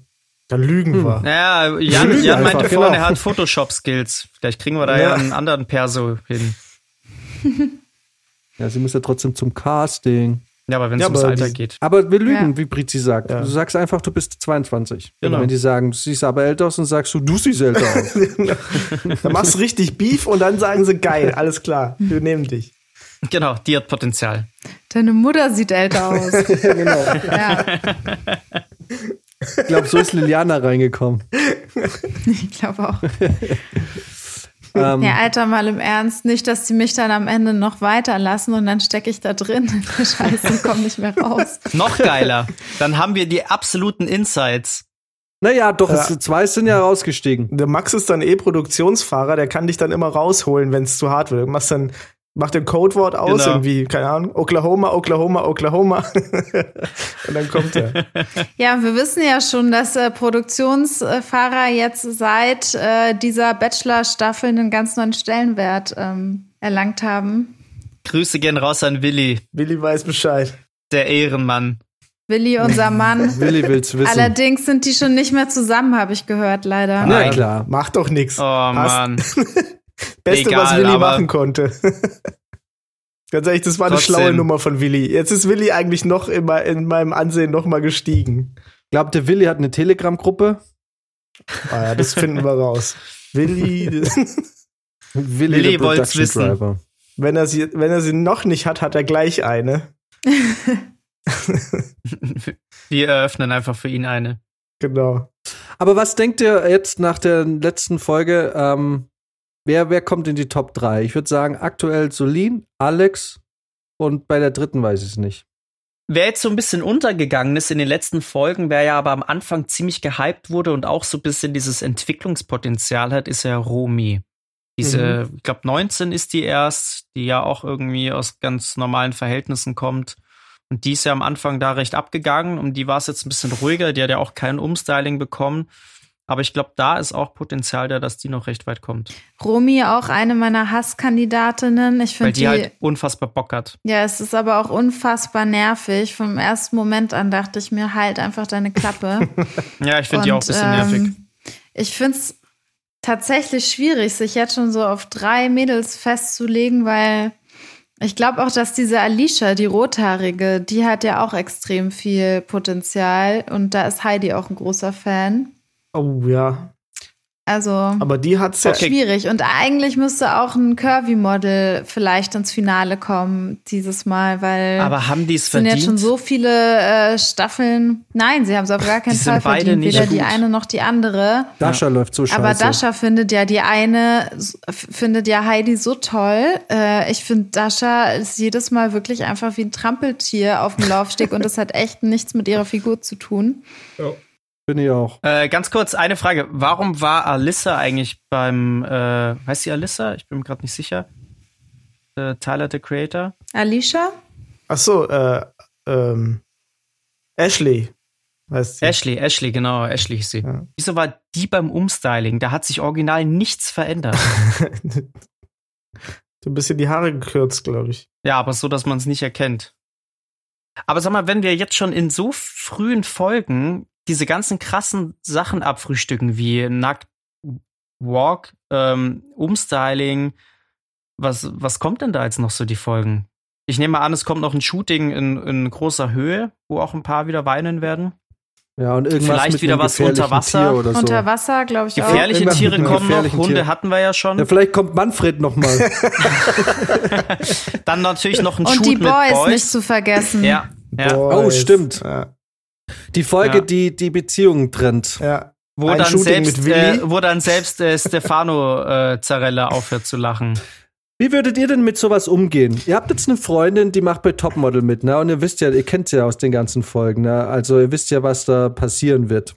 E: dann lügen wir.
F: Ja, Jan,
D: lügen
F: Jan meinte
D: einfach,
F: vorhin,
D: genau.
F: er hat Photoshop-Skills. Vielleicht kriegen wir da
E: Ja.
F: ja einen anderen Perso hin. <laughs>
D: Ja, sie muss ja trotzdem zum Casting.
F: Ja, aber wenn es
E: Ja,
F: ums Alter
E: die-
F: geht.
D: Aber wir lügen,
G: Ja.
D: wie Brizi sagt.
E: Ja.
D: Du sagst einfach, du bist 22.
F: Genau.
D: Und wenn die sagen, du siehst aber älter aus, dann sagst du, du siehst älter aus. <laughs>
E: Dann machst du richtig Beef und dann sagen sie geil, alles klar, wir nehmen dich.
F: Genau, die hat Potenzial.
G: Deine Mutter sieht älter aus. <laughs>
D: genau.
G: ja,
D: Ich glaube, so ist Liliana reingekommen.
G: ich glaube auch.
D: Ähm,
G: Ja, Alter, mal im Ernst. Nicht, dass die mich dann am Ende noch weiterlassen und dann stecke ich da drin. Scheiße, komm nicht mehr raus. <laughs>
F: Noch geiler. Dann haben wir die absoluten Insights.
D: Naja, doch,
E: Ja.
D: es, zwei sind ja rausgestiegen.
E: Der Max ist dann eh Produktionsfahrer, der kann dich dann immer rausholen, wenn es zu hart wird. Du machst dann, mach den Codewort aus,
F: Genau.
E: irgendwie, keine Ahnung, Oklahoma, Oklahoma, Oklahoma. <laughs> und dann kommt er. <laughs>
G: Ja, wir wissen ja schon, dass äh, Produktionsfahrer jetzt seit äh, dieser Bachelor-Staffel einen ganz neuen Stellenwert ähm, erlangt haben.
F: Grüße gehen raus an Willi,
E: Willi weiß Bescheid.
F: der Ehrenmann.
G: Willi, unser Mann. <laughs>
D: Willi will's wissen.
G: Allerdings sind die schon nicht mehr zusammen, habe ich gehört, leider.
D: Na
F: Nein.
D: klar.
E: Macht doch nichts.
F: Oh Mann.
E: Beste,
F: Egal,
E: was Willi machen konnte. <laughs> Ganz ehrlich, das war eine
F: Trotzdem.
E: schlaue Nummer von Willi. Jetzt ist Willi eigentlich noch in, mei- in meinem Ansehen noch mal gestiegen.
D: Glaubt der Willi hat eine Telegram-Gruppe?
E: Ah ja, das finden wir raus. Willi, <laughs>
D: Willi,
F: Willi wollt's
D: Production
F: wissen.
D: Driver.
E: wenn er, sie, wenn er sie noch nicht hat, hat er gleich eine. <laughs>
F: Wir eröffnen einfach für ihn eine.
E: Genau.
D: Aber was denkt ihr jetzt nach der letzten Folge? Ähm, wer, wer kommt in die Top 3? Ich würde sagen, aktuell Solin, Alex und bei der dritten weiß ich es nicht.
F: Wer jetzt so ein bisschen untergegangen ist in den letzten Folgen, wer ja aber am Anfang ziemlich gehypt wurde und auch so ein bisschen dieses Entwicklungspotenzial hat, ist ja Romy. Diese, ich glaube, 19 ist die erst, die ja auch irgendwie aus ganz normalen Verhältnissen kommt. Und die ist ja am Anfang da recht abgegangen. Um die war es jetzt ein bisschen ruhiger. Die hat ja auch kein Umstyling bekommen. Aber ich glaube, da ist auch Potenzial da, dass die noch recht weit kommt.
G: Romy auch eine meiner Hasskandidatinnen. Ich
F: Weil
G: finde
F: die,
G: die,
F: halt unfassbar Bock hat.
G: ja, es ist aber auch unfassbar nervig. Vom ersten Moment an dachte ich mir, halt einfach deine Klappe. <laughs>
F: Ja, ich finde die auch ein bisschen nervig.
G: ähm, Ich finde es tatsächlich schwierig, sich jetzt schon so auf drei Mädels festzulegen, weil ich glaube auch, dass diese Alicia, die Rothaarige, die hat ja auch extrem viel Potenzial und da ist Heidi auch ein großer Fan.
E: Oh ja.
G: Also
E: Aber die hat's ja.
G: Schwierig. Und eigentlich müsste auch ein Curvy-Model vielleicht ins Finale kommen dieses Mal, weil
F: Aber haben die es
G: es sind
F: verdient?
G: jetzt schon so viele äh, Staffeln. Nein, sie haben es auf gar keinen
F: Die sind
G: Fall
F: beide
G: verdient.
F: nicht
G: Weder die
F: gut.
G: eine noch die andere.
D: Dasha läuft so scheiße.
G: Aber Dasha findet ja die eine, findet ja Heidi so toll. Äh, ich finde, Dasha ist jedes Mal wirklich einfach wie ein Trampeltier auf dem Laufsteg und das hat echt nichts mit ihrer Figur zu tun.
D: Bin ich auch.
F: Äh, ganz kurz, eine Frage. Warum war Alyssa eigentlich beim, äh, heißt sie Alyssa? Ich bin mir gerade nicht sicher. Äh, Tyler, the Creator?
G: Alicia?
E: Ach so, äh, ähm, Ashley. Heißt sie.
F: Ashley, Ashley, genau, Ashley hieß sie.
E: Ja.
F: Wieso war die beim Umstyling? Da hat sich original nichts verändert. <laughs>
E: so ein bisschen die Haare gekürzt, glaube ich.
F: ja, aber so, dass man es nicht erkennt. Aber sag mal, wenn wir jetzt schon in so frühen Folgen diese ganzen krassen Sachen abfrühstücken, wie Nackt Walk, ähm, Umstyling, was, was kommt denn da jetzt noch so die Folgen? Ich nehme an, es kommt noch ein Shooting in, in großer Höhe, wo auch ein paar wieder weinen werden.
D: Ja, und irgendwas
F: Vielleicht
D: mit
F: wieder was unter Wasser.
D: So.
G: Unter Wasser, glaube ich auch.
F: Gefährliche
D: mit
F: Tiere kommen noch, Hunde
D: Tier.
F: hatten wir ja schon.
D: Ja, vielleicht kommt Manfred noch mal. <laughs> <laughs>
F: Dann natürlich noch ein
G: Und
F: Shoot
G: die
F: mit
G: Boys,
F: Boys.
G: nicht zu vergessen.
F: Ja, ja.
E: Boys.
D: Oh, stimmt.
E: Ja.
D: Die Folge,
F: Ja.
D: die die Beziehungen trennt.
E: ja.
F: Wo
E: Ein
F: dann, selbst,
E: mit Willi.
F: äh, wo dann selbst äh, Stefano äh, Zarella aufhört zu lachen.
D: Wie würdet ihr denn mit sowas umgehen? Ihr habt jetzt eine Freundin, die macht bei Topmodel mit, ne? Und ihr wisst ja, ihr kennt sie ja aus den ganzen Folgen, ne? Also ihr wisst ja, was da passieren wird.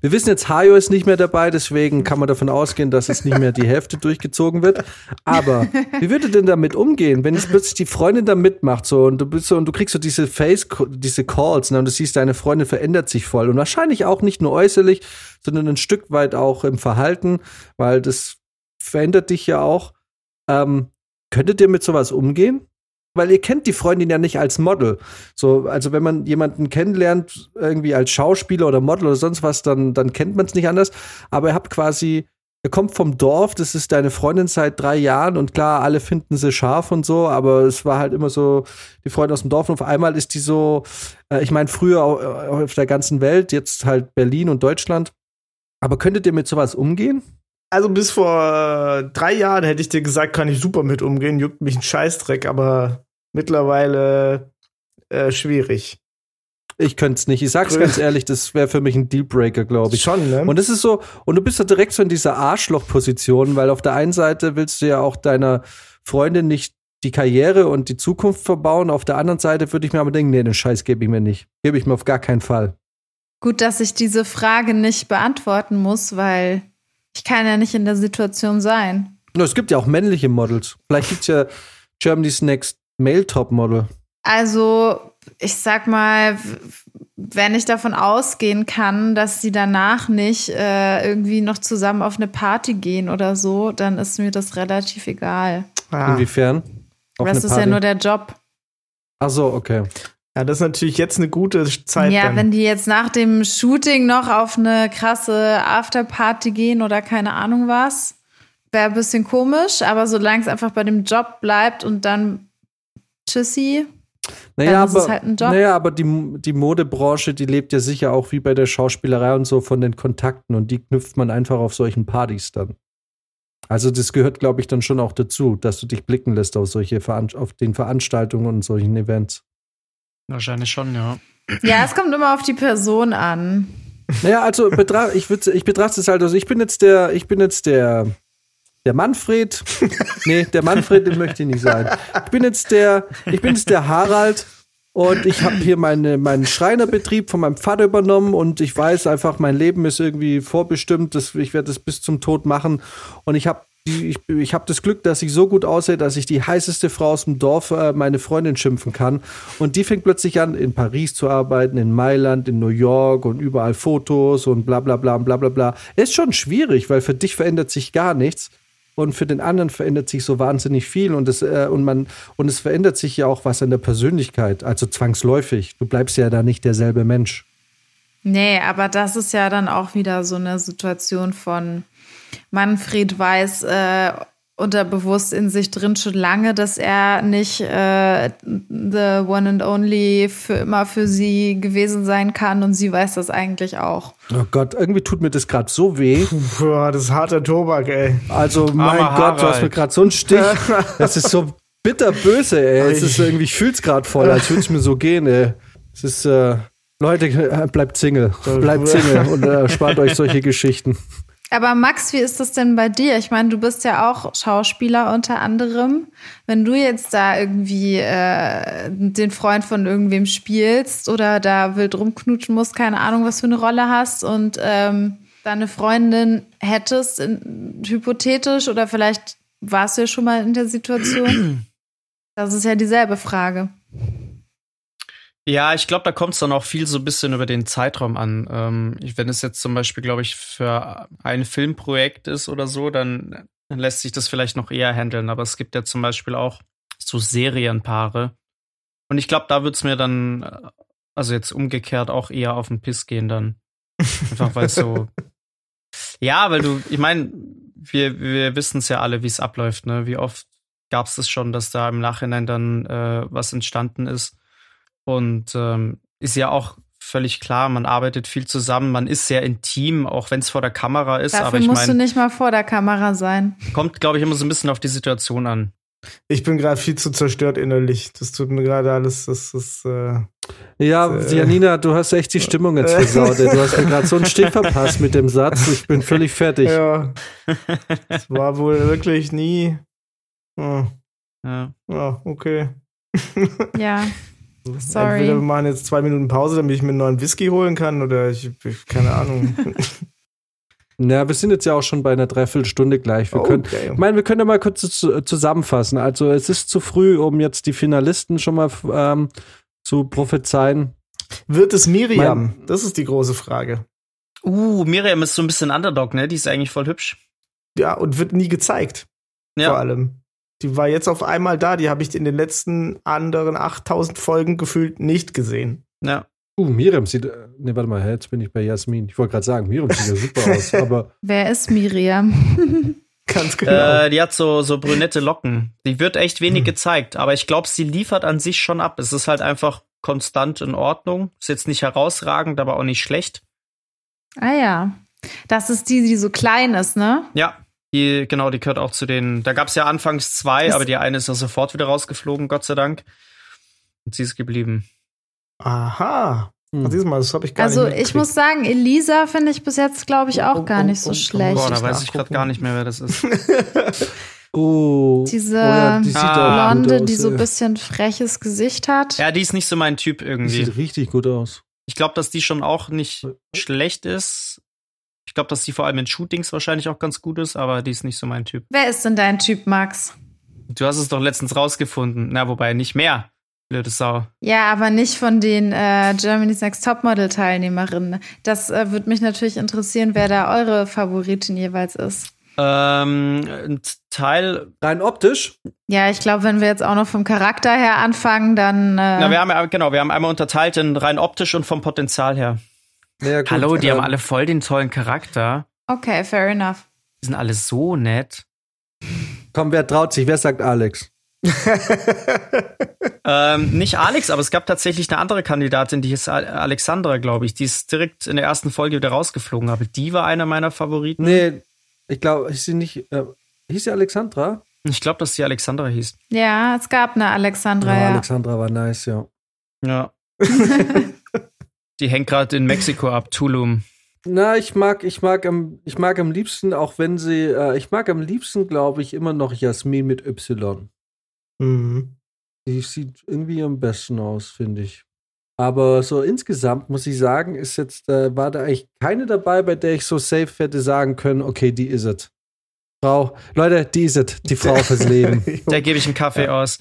D: Wir wissen jetzt, Hayo ist nicht mehr dabei, deswegen kann man davon ausgehen, dass es nicht mehr die Hälfte durchgezogen wird. Aber wie würde denn damit umgehen, wenn jetzt plötzlich die Freundin da mitmacht so und du bist so und du kriegst so diese Face, diese Calls ne, und du siehst, deine Freundin verändert sich voll und wahrscheinlich auch nicht nur äußerlich, sondern ein Stück weit auch im Verhalten, weil das verändert dich ja auch. Ähm, könntet ihr mit sowas umgehen? Weil ihr kennt die Freundin ja nicht als Model. So, also wenn man jemanden kennenlernt, irgendwie als Schauspieler oder Model oder sonst was, dann, dann kennt man es nicht anders. Aber ihr habt quasi, ihr kommt vom Dorf, das ist deine Freundin seit drei Jahren und klar, alle finden sie scharf und so, aber es war halt immer so die Freundin aus dem Dorf und auf einmal ist die so, äh, ich meine, früher auf der ganzen Welt, jetzt halt Berlin und Deutschland. Aber könntet ihr mit sowas umgehen?
E: Also bis vor drei Jahren hätte ich dir gesagt, kann ich super mit umgehen, juckt mich ein Scheißdreck, aber mittlerweile äh, schwierig.
D: Ich könnte es nicht. Ich sag's ganz ehrlich, das wäre für mich ein Dealbreaker, glaube ich.
E: Schon, ne?
D: Und es ist so, und du bist ja direkt so in dieser Arschloch-Position, weil auf der einen Seite willst du ja auch deiner Freundin nicht die Karriere und die Zukunft verbauen. Auf der anderen Seite würde ich mir aber denken, nee, den Scheiß gebe ich mir nicht. Gebe ich mir auf gar keinen Fall.
G: Gut, dass ich diese Frage nicht beantworten muss, weil ich kann ja nicht in der Situation sein.
D: No, es gibt ja auch männliche Models. Vielleicht gibt's ja Germany's Next Male Topmodel?
G: Also, ich sag mal, wenn ich davon ausgehen kann, dass sie danach nicht äh, irgendwie noch zusammen auf eine Party gehen oder so, dann ist mir das relativ egal.
D: Ah. Inwiefern?
G: Auf das ist ja nur der Job.
D: Ach so, okay.
E: Ja, das ist natürlich jetzt eine gute Zeit.
G: Ja,
E: dann.
G: wenn die jetzt nach dem Shooting noch auf eine krasse Afterparty gehen oder keine Ahnung was, wäre ein bisschen komisch, aber solange es einfach bei dem Job bleibt und dann Tschüssi.
D: Naja, aber, halt naja, aber die, die Modebranche, die lebt ja sicher auch wie bei der Schauspielerei und so von den Kontakten und die knüpft man einfach auf solchen Partys dann. Also das gehört, glaube ich, dann schon auch dazu, dass du dich blicken lässt auf solche Veran auf den Veranstaltungen und solchen Events.
F: Wahrscheinlich schon, ja.
G: Ja, es kommt immer auf die Person an.
D: Naja, also betra ich, ich betrachte es halt, also ich bin jetzt der, ich bin jetzt der der Manfred, <laughs> nee, der Manfred, den möchte ich nicht sein. Ich bin jetzt der, ich bin jetzt der Harald und ich habe hier meine, meinen Schreinerbetrieb von meinem Vater übernommen und ich weiß einfach, mein Leben ist irgendwie vorbestimmt, dass ich werde es bis zum Tod machen und ich habe ich, ich habe das Glück, dass ich so gut aussehe, dass ich die heißeste Frau aus dem Dorf äh, meine Freundin schimpfen kann. Und die fängt plötzlich an, in Paris zu arbeiten, in Mailand, in New York und überall Fotos und bla bla bla und bla bla bla. Ist schon schwierig, weil für dich verändert sich gar nichts und für den anderen verändert sich so wahnsinnig viel und es äh, und man und es verändert sich ja auch was an der Persönlichkeit, also zwangsläufig. Du bleibst ja da nicht derselbe Mensch.
G: Nee, aber das ist ja dann auch wieder so eine Situation von Manfred weiß, äh, unterbewusst in sich drin schon lange, dass er nicht äh, the one and only für immer für sie gewesen sein kann und sie weiß das eigentlich auch.
D: Oh Gott, irgendwie tut mir das gerade so weh. <laughs>
E: Boah, das ist harter Tobak, ey.
D: Also, mein Armer Gott, du hast mir gerade so einen Stich. <laughs> Das ist so bitterböse, ey. Es ist irgendwie, ich fühl's gerade voll, als würde es mir so gehen, ey. Es ist, äh, Leute, bleibt Single. Bleibt Single und äh, spart euch solche <laughs> Geschichten.
G: Aber Max, wie ist das denn bei dir? Ich meine, du bist ja auch Schauspieler unter anderem. Wenn du jetzt da irgendwie äh, den Freund von irgendwem spielst oder da wild rumknutschen musst, keine Ahnung, was für eine Rolle hast und ähm, deine Freundin hättest, in, hypothetisch oder vielleicht warst du ja schon mal in der Situation. <clears throat> Das ist ja dieselbe Frage.
F: Ja, ich glaube, da kommt es dann auch viel so ein bisschen über den Zeitraum an. Ähm, wenn es jetzt zum Beispiel, glaube ich, für ein Filmprojekt ist oder so, dann, dann lässt sich das vielleicht noch eher handeln. Aber es gibt ja zum Beispiel auch so Serienpaare. Und ich glaube, da wird's mir dann, äh, also jetzt umgekehrt, auch eher auf den Piss gehen dann. Einfach weil so. <laughs> ja, weil du, ich meine, wir, wir wissen es ja alle, wie es abläuft, ne? Wie oft gab es das schon, dass da im Nachhinein dann äh, was entstanden ist und ähm, ist ja auch völlig klar, man arbeitet viel zusammen, man ist sehr intim, auch wenn es vor der Kamera ist.
G: Dafür
F: aber ich
G: musst
F: mein,
G: du nicht mal vor der Kamera sein.
F: Kommt, glaube ich, immer so ein bisschen auf die Situation an.
E: Ich bin gerade viel zu zerstört innerlich. Das tut mir gerade alles. Das ist. Äh,
D: ja, äh, Janina, du hast echt die Stimmung jetzt <laughs> versaut. du hast mir gerade so einen Stich verpasst mit dem Satz. Ich bin völlig fertig.
E: Ja. Das war wohl wirklich nie. Oh.
F: Ja.
E: Ja, okay.
G: Ja. <laughs> Sorry.
E: Entweder wir machen jetzt zwei Minuten Pause, damit ich mir einen neuen Whisky holen kann, oder ich, ich keine Ahnung. <laughs>
D: Na, wir sind jetzt ja auch schon bei einer Dreiviertelstunde gleich. Wir
E: Oh,
D: können,
E: damn.
D: ich meine, wir können ja mal kurz zu, zusammenfassen. Also es ist zu früh, um jetzt die Finalisten schon mal ähm, zu prophezeien.
E: Wird es Miriam?
D: Mein-
E: das ist die große Frage.
F: Uh, Miriam ist so ein bisschen Underdog, ne? Die ist eigentlich voll hübsch.
E: Ja, und wird nie gezeigt, vor
F: Ja.
E: allem. Die war jetzt auf einmal da, die habe ich in den letzten anderen 8000 Folgen gefühlt nicht gesehen.
F: Ja.
D: Uh, Miriam sieht. äh, Ne, warte mal, jetzt bin ich bei Jasmin. Ich wollte gerade sagen, Miriam sieht ja super aus, <laughs> aber
G: Wer ist Miriam? <laughs>
E: Ganz genau.
F: Äh, die hat so, so brünette Locken. Die wird echt wenig gezeigt, aber ich glaube, sie liefert an sich schon ab. Es ist halt einfach konstant in Ordnung. Ist jetzt nicht herausragend, aber auch nicht schlecht.
G: ah ja. Das ist die, die so klein ist, ne?
F: Ja, die, genau, die gehört auch zu den. Da gab es ja anfangs zwei,
G: Ist-
F: aber die eine ist ja sofort wieder rausgeflogen, Gott sei Dank. Und sie ist geblieben.
E: Aha.
D: Hm.
E: Siehst du mal, das habe ich gar
G: Also
E: nicht
G: ich muss sagen, Elisa finde ich bis jetzt, glaube ich, auch
E: Oh,
G: gar
E: oh,
G: nicht so
E: oh, oh,
G: schlecht.
F: Boah,
E: Echt
F: da weiß ich gerade gar nicht mehr, wer das ist. <laughs>
D: Oh.
G: Diese
D: oh ja, die
F: Ah.
G: Blonde,
D: aus,
G: die so ein bisschen freches Gesicht hat.
F: ja, die ist nicht so mein Typ
D: Die
F: irgendwie.
D: sieht richtig gut aus.
F: Ich glaube, dass die schon auch nicht schlecht ist. Ich glaube, dass die vor allem in Shootings wahrscheinlich auch ganz gut ist, aber die ist nicht so mein Typ.
G: Wer ist denn dein Typ, Max?
F: Du hast es doch letztens rausgefunden. Na, wobei nicht mehr. Blöde Sau.
G: Ja, aber nicht von den äh, Germany's Next Topmodel Teilnehmerinnen. Das äh, würde mich natürlich interessieren, wer da eure Favoritin jeweils ist.
F: Ähm, ein Teil.
D: Rein optisch?
G: Ja, ich glaube, wenn wir jetzt auch noch vom Charakter her anfangen, dann. Äh,
F: Na, wir haben ja, genau, wir haben einmal unterteilt in rein optisch und vom Potenzial her.
D: Ja, gut,
F: Hallo, die
D: ähm,
F: haben alle voll den tollen Charakter.
G: okay, fair enough.
F: Die sind alle so nett.
D: Komm, wer traut sich? Wer sagt Alex? <laughs>
F: Ähm, nicht Alex, aber es gab tatsächlich eine andere Kandidatin, die ist Al- Alexandra, glaube ich. Die ist direkt in der ersten Folge wieder rausgeflogen. Aber die war einer meiner Favoriten.
D: Nee, ich glaube, hieß sie nicht. Äh, hieß sie Alexandra?
F: Ich glaube, dass die Alexandra hieß.
G: Ja, es gab eine Alexandra,
D: Ja,
G: ja.
D: Alexandra war nice, ja.
F: Ja. <laughs> die hängt gerade in Mexiko ab, Tulum.
D: Na, ich mag, ich mag am, ich mag am liebsten, auch wenn sie, äh, ich mag am liebsten, glaube ich, immer noch Jasmin mit Y.
E: Mhm.
D: Die sieht irgendwie am besten aus, finde ich. Aber so insgesamt muss ich sagen, ist jetzt, äh, war da eigentlich keine dabei, bei der ich so safe hätte sagen können, okay, die is it. Frau, Leute, die is it, die Frau fürs <laughs> Leben.
F: Der gebe ich einen Kaffee aus.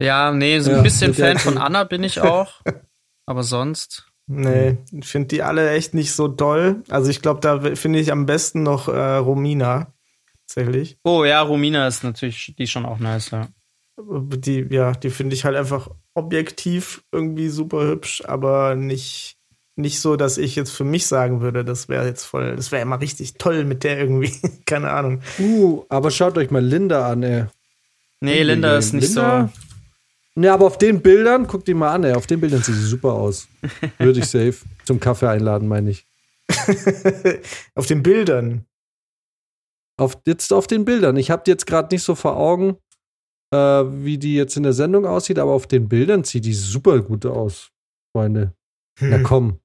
F: Ja, nee, so ein
D: Ja,
F: bisschen Fan von Anna bin ich auch. <laughs> Aber sonst.
E: Nee, ich finde die alle echt nicht so doll. Also ich glaube, da finde ich am besten noch äh, Romina. Tatsächlich.
F: Oh ja, Romina ist natürlich, die ist schon auch nice, ja.
E: Die, ja, die finde ich halt einfach objektiv irgendwie super hübsch, aber nicht, nicht so, dass ich jetzt für mich sagen würde, das wäre jetzt voll, das wäre immer richtig toll mit der irgendwie. <laughs> Keine Ahnung.
D: Uh, aber schaut euch mal Linda an, ey.
F: Nee, Linda ist nicht
D: Linda? Ja, aber auf den Bildern, guck die mal an, ey. Auf den Bildern sieht sie super aus. <laughs> Würde ich safe zum Kaffee einladen, meine ich. <laughs>
E: Auf den Bildern.
D: Auf, jetzt auf den Bildern. Ich habe die jetzt gerade nicht so vor Augen, äh, wie die jetzt in der Sendung aussieht, aber auf den Bildern sieht die super gut aus, Freunde. Na
E: Hm.
D: komm.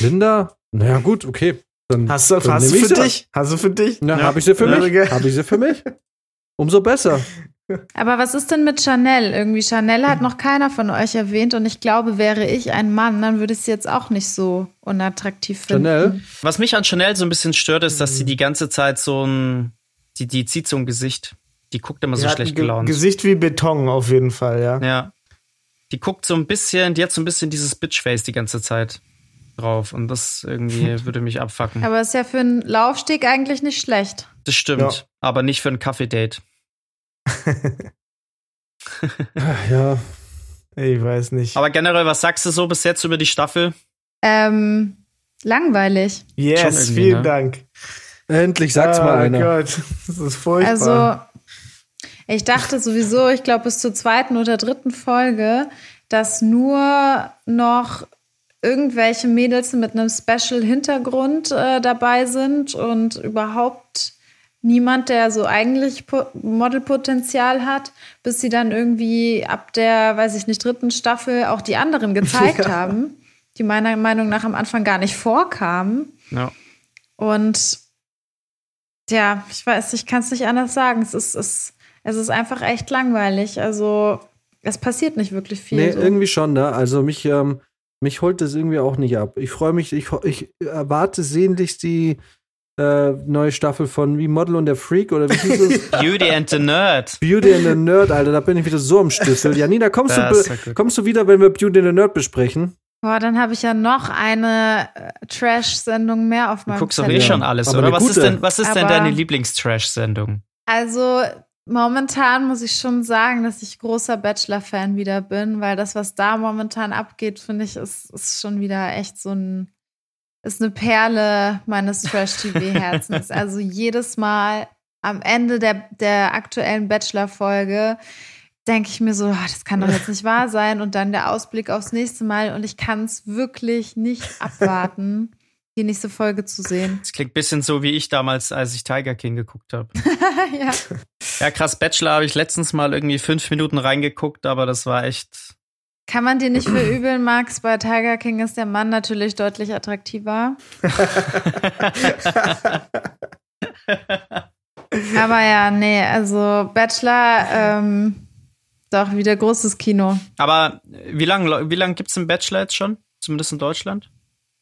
D: Linda? Naja, gut, okay. Dann,
E: Hast du,
D: dann
E: hast du für
D: sie.
E: dich? Hast du für dich?
D: Na,
F: Ja.
D: habe ich sie für mich? Habe ich sie für mich? Umso besser. <laughs>
G: Aber was ist denn mit Chanel? Irgendwie Chanel hat noch keiner von euch erwähnt und ich glaube, wäre ich ein Mann, dann würde ich sie jetzt auch nicht so unattraktiv finden.
D: Chanel?
F: Was mich an Chanel so ein bisschen stört, ist, dass sie die ganze Zeit so ein, die, die zieht so ein Gesicht. Die guckt immer
E: Die
F: so schlecht gelaunt.
E: Gesicht wie Beton auf jeden Fall, ja.
F: Ja. Die guckt so ein bisschen, die hat so ein bisschen dieses Bitchface die ganze Zeit drauf und das irgendwie <laughs> würde mich abfacken.
G: Aber ist ja für einen Laufsteg eigentlich nicht schlecht.
F: Das stimmt,
E: Ja.
F: aber nicht für ein Kaffee-Date.
D: Ach, ja.
E: Ich weiß nicht.
F: Aber generell, was sagst du so bis jetzt über die Staffel?
G: Ähm, langweilig.
E: Yes, vielen
F: ne?
E: Dank.
D: Endlich sagt's
E: oh
D: mal einer.
E: Gott, das ist furchtbar.
G: Also, ich dachte sowieso, ich glaube, bis zur zweiten oder dritten Folge, dass nur noch irgendwelche Mädels mit einem Special-Hintergrund äh, dabei sind und überhaupt niemand, der so eigentlich Po- Modelpotenzial hat, bis sie dann irgendwie ab der, weiß ich nicht, dritten Staffel auch die anderen <laughs> gezeigt haben, die meiner Meinung nach am Anfang gar nicht vorkamen.
F: Ja.
G: Und ja, ich weiß, ich kann es nicht anders sagen. Es ist, es, es ist einfach echt langweilig. Also es passiert nicht wirklich viel.
D: Nee,
G: so.
D: irgendwie schon, ne? Also mich, ähm, mich holt das irgendwie auch nicht ab. Ich freue mich, ich, ich erwarte sehnlichst die äh, neue Staffel von Wie Model und der Freak oder wie hieß es? <laughs>
F: Beauty and the Nerd.
D: Beauty and the Nerd, Alter, da bin ich wieder so am Stüssel. Janina, kommst, du,
F: Das
D: kommst du wieder, wenn wir Beauty and the Nerd besprechen?
G: Boah, dann habe ich ja noch eine äh, Trash-Sendung mehr auf
F: Du
G: meinem
F: guckst doch eh schon alles,
D: Aber
F: oder? Was ist denn, was ist denn
G: Aber-
F: deine Lieblings-Trash-Sendung?
G: Also momentan muss ich schon sagen, dass ich großer Bachelor-Fan wieder bin, weil das, was da momentan abgeht, finde ich, ist, ist schon wieder echt so ein, ist eine Perle meines Trash-TV-Herzens. <laughs> also jedes Mal am Ende der, der aktuellen Bachelor-Folge denke ich mir so, ah, das kann doch jetzt nicht wahr sein. Und dann der Ausblick aufs nächste Mal und ich kann es wirklich nicht abwarten, die nächste Folge zu sehen.
F: Das klingt ein bisschen so wie ich damals, als ich Tiger King geguckt habe. <laughs>
G: ja.
F: Ja, krass, Bachelor habe ich letztens mal irgendwie fünf Minuten reingeguckt, aber das war echt.
G: Kann man dir nicht verübeln, Max? Bei Tiger King ist der Mann natürlich deutlich attraktiver. <laughs> Aber ja, nee, also Bachelor, ähm, doch wieder großes Kino.
F: Aber wie lange wie lang gibt's den Bachelor jetzt schon? Zumindest in Deutschland?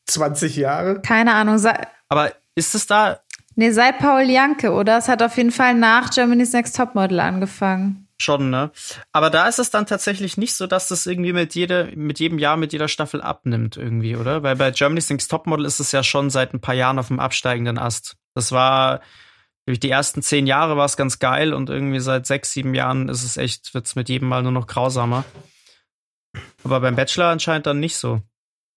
E: 20 Jahre.
G: Keine Ahnung. Sei,
F: Aber ist es da
G: nee, seit Paul Janke, oder? Es hat auf jeden Fall nach Germany's Next Topmodel angefangen.
F: Schon, ne? Aber da ist es dann tatsächlich nicht so, dass das irgendwie mit, jede, mit jedem Jahr, mit jeder Staffel abnimmt, irgendwie, oder? Weil bei Germany's Next Topmodel ist es ja schon seit ein paar Jahren auf dem absteigenden Ast. Das war, glaub ich, die ersten zehn Jahre war es ganz geil und irgendwie seit sechs, sieben Jahren ist es echt, wird's mit jedem Mal nur noch grausamer. Aber beim Bachelor anscheinend dann nicht so.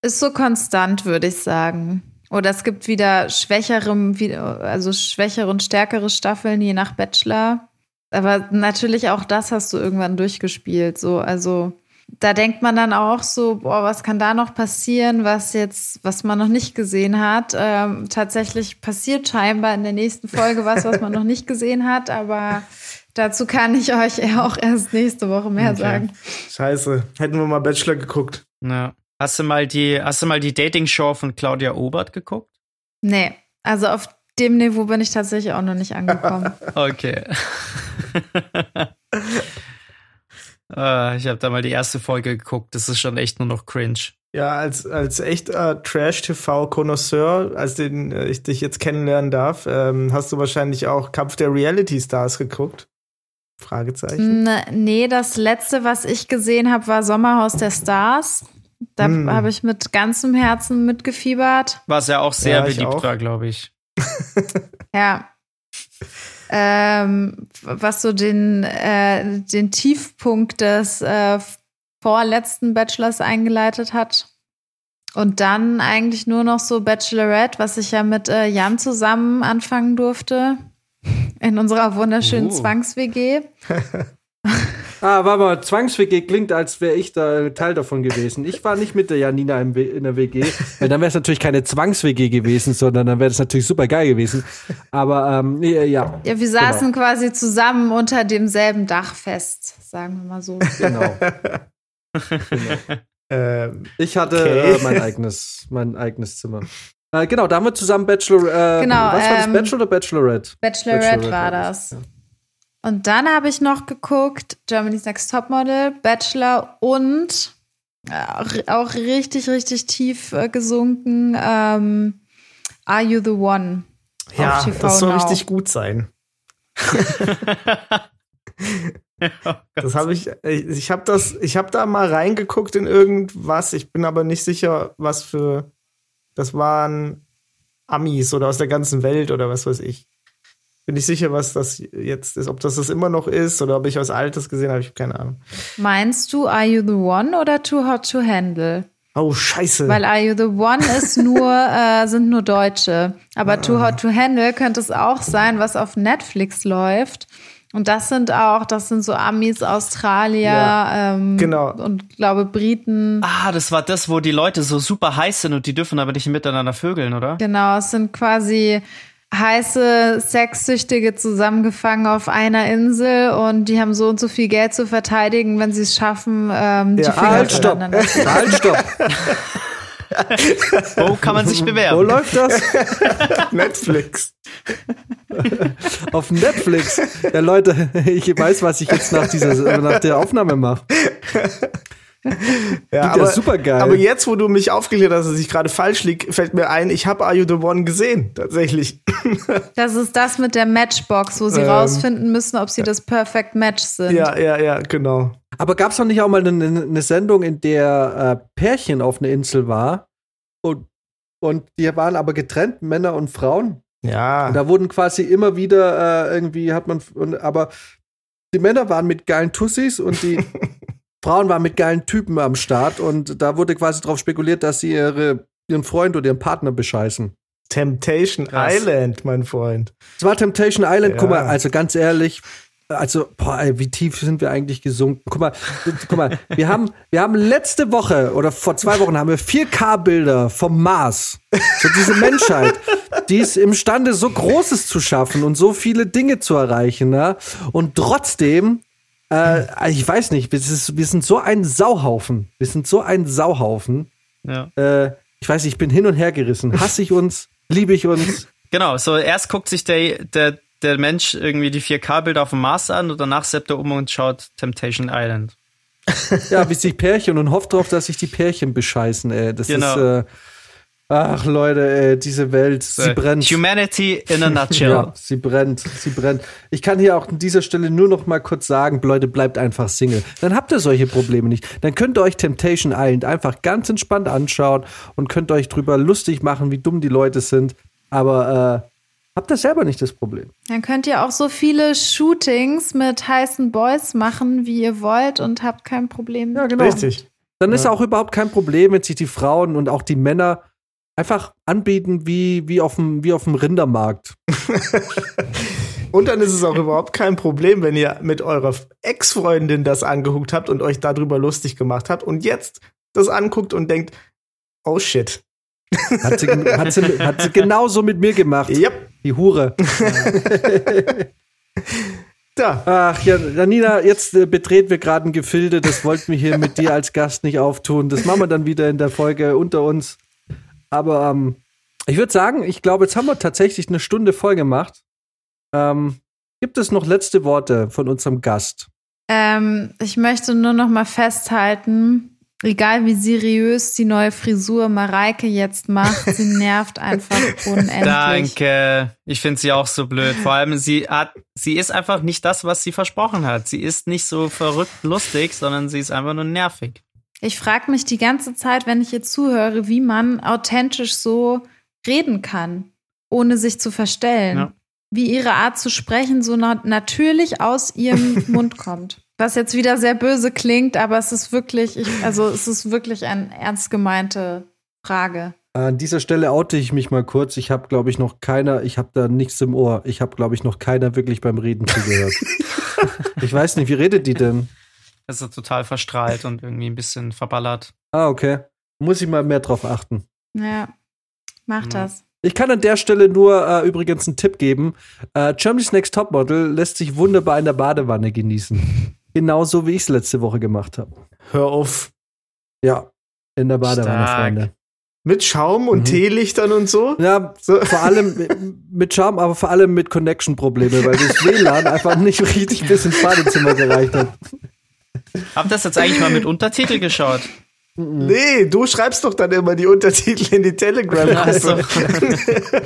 G: Ist so konstant, würde ich sagen. Oder es gibt wieder schwächere, also schwächere und stärkere Staffeln, je nach Bachelor. Aber natürlich auch das hast du irgendwann durchgespielt. So, also da denkt man dann auch so, boah, was kann da noch passieren, was jetzt, was man noch nicht gesehen hat. Ähm, tatsächlich passiert scheinbar in der nächsten Folge was, was man noch nicht gesehen hat, aber dazu kann ich euch auch erst nächste Woche mehr
F: Okay.
G: sagen.
E: Scheiße. Hätten wir mal Bachelor geguckt.
F: Ja. Hast du mal die, hast du mal die Dating-Show von Claudia Obert geguckt?
G: Nee, also auf dem Niveau bin ich tatsächlich auch noch nicht angekommen. <laughs>
F: Okay. äh, <laughs> ich habe da mal die erste Folge geguckt. Das ist schon echt nur noch cringe.
E: Ja, als, als echter Trash-TV-Konnoisseur, als den äh, ich dich jetzt kennenlernen darf, ähm, hast du wahrscheinlich auch Kampf der Reality-Stars geguckt? Fragezeichen.
G: N- nee, das letzte, was ich gesehen habe, war Sommerhaus der Stars. Da
E: Hm.
G: habe ich mit ganzem Herzen mitgefiebert.
F: Was ja auch sehr
E: Ja,
F: beliebt
E: auch.
F: war, glaube ich.
G: Ja. Ähm, was so den, äh, den Tiefpunkt des äh, vorletzten Bachelors eingeleitet hat. Und dann eigentlich nur noch so Bachelorette, was ich ja mit äh, Jan zusammen anfangen durfte. In unserer wunderschönen
F: Oh.
G: Zwangs-WG. <laughs>
D: Ah, warte mal, Zwangs-WG klingt, als wäre ich da Teil davon gewesen. Ich war nicht mit der Janina in der WG, weil dann wäre es natürlich keine Zwangs-WG gewesen, sondern dann wäre das natürlich super geil gewesen. Aber ähm, äh, ja,
G: Ja, wir saßen quasi zusammen unter demselben Dach fest, sagen wir mal so. <laughs>
D: genau.
E: Ähm,
D: Ich hatte
E: Okay.
D: äh, mein eigenes, mein eigenes Zimmer. Äh, genau, da haben wir zusammen Bachelor. Äh,
G: Genau,
D: was war das?
G: ähm,
D: Bachelor oder Bachelorette?
G: Bachelorette,
D: Bachelorette
G: war
D: war
G: das.
D: das,
G: Und dann habe ich noch geguckt, Germany's Next Topmodel, Bachelor und äh, auch richtig, richtig tief äh, gesunken, ähm, Are You the One?
E: ja,
G: auf TV
E: das soll
G: Now.
E: richtig gut sein. <laughs> Das habe ich, ich, ich habe das, ich habe da mal reingeguckt in irgendwas. Ich bin aber nicht sicher, was für, das waren Amis oder aus der ganzen Welt oder was weiß ich. Bin nicht sicher, was das jetzt ist, ob das das immer noch ist oder ob ich was Altes gesehen habe. Ich habe keine Ahnung.
G: Meinst du Are You the One oder Too Hot to Handle?
E: Oh Scheiße.
G: Weil Are You the One ist nur, <laughs> äh, sind nur Deutsche. Aber Too Hot to Handle könnte es auch sein, was auf Netflix läuft. Und das sind auch, das sind so Amis, Australier
E: Ja,
G: ähm,
E: genau.
G: und glaube Briten.
F: Ah, das war das, wo die Leute so super heiß sind und die dürfen aber nicht miteinander vögeln, oder?
G: Genau, es sind quasi heiße Sexsüchtige zusammengefangen auf einer Insel und die haben so und so viel Geld zu verteidigen, wenn sie es schaffen, ähm, die
E: Ja,
G: Finger
D: Halt, stopp. <laughs> Halt, stopp. <laughs>
F: Wo kann man sich
D: Wo
F: bewerben?
D: läuft das? <laughs>
E: Netflix.
D: Auf Netflix. Ja, Leute, ich weiß, was ich jetzt nach, dieser, nach der Aufnahme mache.
E: Ja,
D: ja
E: aber,
D: supergeil.
E: aber jetzt, wo du mich aufgeklärt hast, dass ich gerade falsch lieg, fällt mir ein, ich habe Are You the One gesehen, tatsächlich. <laughs>
G: Das ist das mit der Matchbox, wo sie
E: Ähm.
G: rausfinden müssen, ob sie das Perfect Match sind.
E: ja, ja, ja, genau.
D: Aber gab es noch nicht auch mal eine, eine Sendung, in der äh, Pärchen auf einer Insel war und, und die waren aber getrennt, Männer und Frauen?
E: Ja.
D: Und da wurden quasi immer wieder äh, irgendwie hat man, und, aber die Männer waren mit geilen Tussis und die <laughs> Frauen waren mit geilen Typen am Start und da wurde quasi darauf spekuliert, dass sie ihre, ihren Freund oder ihren Partner bescheißen.
E: Temptation
F: Krass.
E: Island, mein Freund.
D: Es war Temptation Island,
E: Ja.
D: guck mal, also ganz ehrlich, also, boah, ey, wie tief sind wir eigentlich gesunken? Guck mal, guck mal, wir haben, wir haben letzte Woche oder vor zwei Wochen haben wir 4K-Bilder vom Mars. So diese Menschheit, die ist imstande, so Großes zu schaffen und so viele Dinge zu erreichen, ne? Und trotzdem, äh, ich weiß nicht, wir, sind- wir sind so ein Sauhaufen. Wir sind so ein Sauhaufen.
F: Ja.
D: Äh, ich weiß, ich bin hin und her gerissen. Hasse ich uns? Liebe ich uns? <laughs>
F: Genau, so erst guckt sich der, der, der Mensch irgendwie die 4K-Bilder auf dem Mars an und danach seppt er um und schaut Temptation Island.
D: Ja, wie sich Pärchen und hofft darauf, dass sich die Pärchen bescheißen, ey. Das
F: Genau.
D: ist, äh, ach Leute, ey, diese Welt, sie
F: Äh,
D: brennt.
F: Humanity in a nutshell. <laughs>
D: Ja, sie brennt, sie brennt. Ich kann hier auch an dieser Stelle nur noch mal kurz sagen, Leute, bleibt einfach Single. Dann habt ihr solche Probleme nicht. Dann könnt ihr euch Temptation Island einfach ganz entspannt anschauen und könnt euch drüber lustig machen, wie dumm die Leute sind. Aber äh, habt ihr selber nicht das Problem.
G: Dann könnt ihr auch so viele Shootings mit heißen Boys machen, wie ihr wollt und habt kein Problem.
D: Ja, genau.
E: Richtig.
D: Dann ist auch überhaupt kein Problem, wenn sich die Frauen und auch die Männer einfach anbieten wie, wie, auf dem, wie auf dem Rindermarkt. <laughs>
E: Und dann ist es auch überhaupt kein Problem, wenn ihr mit eurer Ex-Freundin das angeguckt habt und euch darüber lustig gemacht habt und jetzt das anguckt und denkt, oh shit.
D: Hat sie, hat sie, hat sie genauso mit mir gemacht.
E: Yep.
D: Die Hure. <laughs>
E: Da.
D: Ach ja, Janina, jetzt äh, betreten wir gerade ein Gefilde, das wollten wir hier mit dir als Gast nicht auftun. Das machen wir dann wieder in der Folge unter uns. Aber ähm, ich würde sagen, ich glaube, jetzt haben wir tatsächlich eine Stunde voll gemacht. Ähm, gibt es noch letzte Worte von unserem Gast?
G: Ähm, ich möchte nur noch mal festhalten, egal wie seriös die neue Frisur Mareike jetzt macht, sie <laughs> nervt einfach unendlich.
F: Danke. Ich finde sie auch so blöd. Vor allem, sie hat, sie ist einfach nicht das, was sie versprochen hat. Sie ist nicht so verrückt lustig, sondern sie ist einfach nur nervig.
G: Ich frage mich die ganze Zeit, wenn ich ihr zuhöre, wie man authentisch so reden kann, ohne sich zu verstellen.
F: Ja.
G: Wie ihre Art zu sprechen so na natürlich aus ihrem <laughs> Mund kommt. Was jetzt wieder sehr böse klingt, aber es ist wirklich, ich, also es ist wirklich eine ernst gemeinte Frage.
D: An dieser Stelle oute ich mich mal kurz. Ich habe, glaube ich, noch keiner, ich habe da nichts im Ohr. Ich habe, glaube ich, noch keiner wirklich beim Reden zugehört. <laughs> ich weiß nicht, wie redet die denn?
F: Es ist total verstrahlt und irgendwie ein bisschen verballert.
D: Ah, okay. Muss ich mal mehr drauf achten.
G: Ja, mach
F: Ja.
G: das.
D: Ich kann an der Stelle nur äh, übrigens einen Tipp geben. Äh, Germany's Next Topmodel lässt sich wunderbar in der Badewanne genießen. <laughs> Genauso wie ich es letzte Woche gemacht habe.
E: Hör auf.
D: Ja, in der Badewanne,
F: Stark.
D: Freunde.
E: Mit Schaum und
D: Mhm.
E: Teelichtern und so.
D: Ja,
E: So.
D: vor allem <laughs> mit- Charme, aber vor allem mit Connection-Probleme, weil das WLAN einfach nicht richtig bis ins Badezimmer gereicht hat.
F: Habt das jetzt eigentlich mal mit Untertitel geschaut?
E: Nee, du schreibst doch dann immer die Untertitel in die Telegram-Gruppe. <laughs>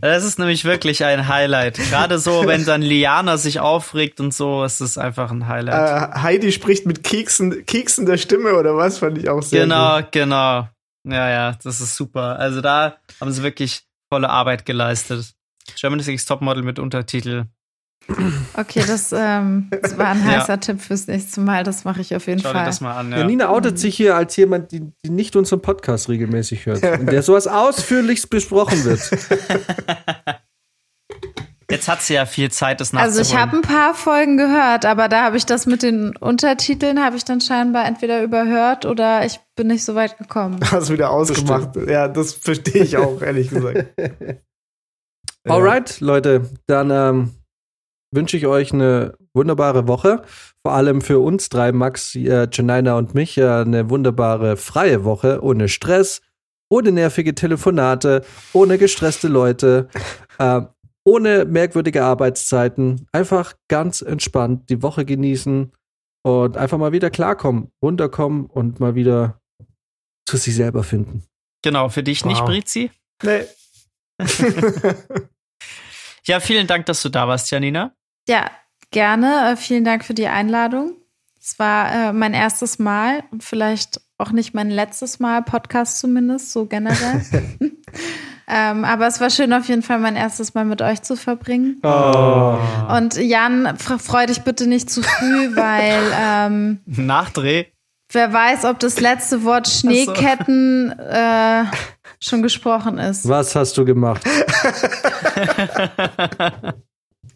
F: Das ist nämlich wirklich ein Highlight. Gerade so, wenn dann Liana sich aufregt und so, ist es einfach ein Highlight.
E: Äh, Heidi spricht mit Keksen, keksender Stimme oder was, fand ich auch sehr
F: genau,
E: gut.
F: genau. Ja, ja, das ist super. Also da haben sie wirklich volle Arbeit geleistet. Germany's Next Topmodel mit Untertitel.
G: Okay, das, ähm, das war ein
F: Ja.
G: heißer Tipp fürs nächste Mal. Das mache ich auf jeden
F: Schau dir
G: Fall.
F: das mal an.
D: Ja.
F: Ja.
D: Nina outet sich hier als jemand, die, die nicht unseren Podcast regelmäßig hört. Und der sowas ausführlichst besprochen wird. <laughs>
F: Jetzt hat sie ja viel Zeit, das
G: Also ich habe
F: nachzuholen.
G: ein paar Folgen gehört, aber da habe ich das mit den Untertiteln habe ich dann scheinbar entweder überhört oder ich bin nicht so weit gekommen. <laughs>
E: Hast wieder ausgemacht. Ja, das verstehe ich auch, ehrlich gesagt. Ja. <laughs>
D: Alright, Leute, dann ähm, wünsche ich euch eine wunderbare Woche. Vor allem für uns drei, Max, äh, Janina und mich, äh, eine wunderbare freie Woche, ohne Stress, ohne nervige Telefonate, ohne gestresste Leute, <laughs> äh, ohne merkwürdige Arbeitszeiten. Einfach ganz entspannt die Woche genießen und einfach mal wieder klarkommen, runterkommen und mal wieder zu sich selber finden.
F: Genau, für dich nicht,
E: Wow.
F: Brizi.
E: Nee. <laughs> <laughs>
F: Ja, vielen Dank, dass du da warst, Janina.
G: Ja, gerne. Äh, vielen Dank für die Einladung. Es war äh, mein erstes Mal und vielleicht auch nicht mein letztes Mal, Podcast zumindest, so generell. <laughs> <laughs> ähm, aber es war schön, auf jeden Fall mein erstes Mal mit euch zu verbringen.
D: Oh.
G: Und Jan, freu dich bitte nicht zu früh, <laughs> weil ähm,
F: Nachdreh.
G: wer weiß, ob das letzte Wort Schneeketten äh, schon gesprochen ist.
D: Was hast du gemacht?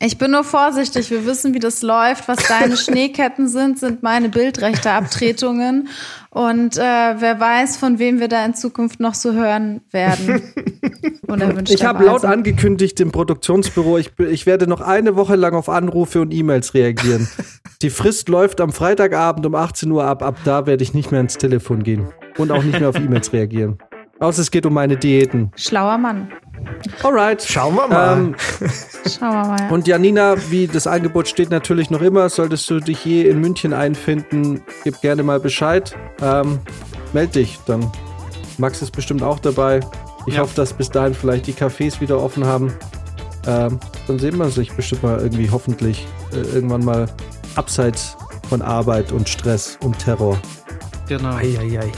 G: Ich bin nur vorsichtig. Wir wissen, wie das läuft. Was deine <laughs> Schneeketten sind, sind meine Bildrechteabtretungen. Und äh, wer weiß, von wem wir da in Zukunft noch so hören werden.
D: Ich habe laut angekündigt im Produktionsbüro, ich, ich werde noch eine Woche lang auf Anrufe und E-Mails reagieren. Die Frist läuft am Freitagabend um 18 Uhr ab. Ab da werde ich nicht mehr ins Telefon gehen und auch nicht mehr auf E-Mails reagieren. Außer es geht um meine Diäten.
G: Schlauer Mann.
D: Alright.
E: Schauen wir mal.
D: Ähm, <laughs>
G: Schauen wir mal. Ja.
D: und Janina, wie das Angebot steht natürlich noch immer, solltest du dich je in München einfinden, gib gerne mal Bescheid. Ähm, meld dich, dann Max ist bestimmt auch dabei. Ich
F: Ja.
D: hoffe, dass bis dahin vielleicht die Cafés wieder offen haben. Ähm, dann sehen wir sich bestimmt mal irgendwie hoffentlich äh, irgendwann mal abseits von Arbeit und Stress und Terror.
F: Genau.
E: Eieiei.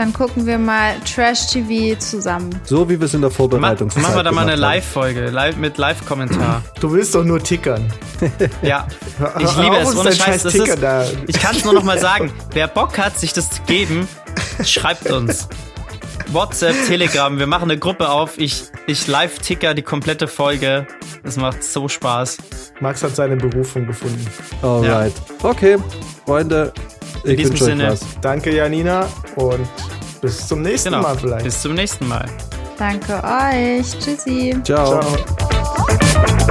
G: Dann gucken wir mal Trash-TV zusammen.
D: So wie wir es in der
F: Ma
D: Vorbereitungszeit
F: machen wir da mal eine. Live-Folge live mit Live-Kommentar.
E: Du willst doch nur tickern.
F: ja, <laughs> ich liebe es. Ohne Scheiß, das
E: Ticker
F: ist,
E: da.
F: ich kann es nur noch mal sagen. Wer Bock hat, sich das zu geben, schreibt uns. WhatsApp, Telegram, wir machen eine Gruppe auf. Ich, ich live-ticker die komplette Folge. Es macht so Spaß.
E: Max hat seine Berufung gefunden.
D: Alright. Okay, Freunde, in ich
F: diesem Sinne.
D: Was.
E: Danke, Janina. Und bis zum nächsten
F: genau.
E: Mal vielleicht.
F: Bis zum nächsten Mal.
G: Danke euch. Tschüssi.
D: Ciao.
E: Ciao.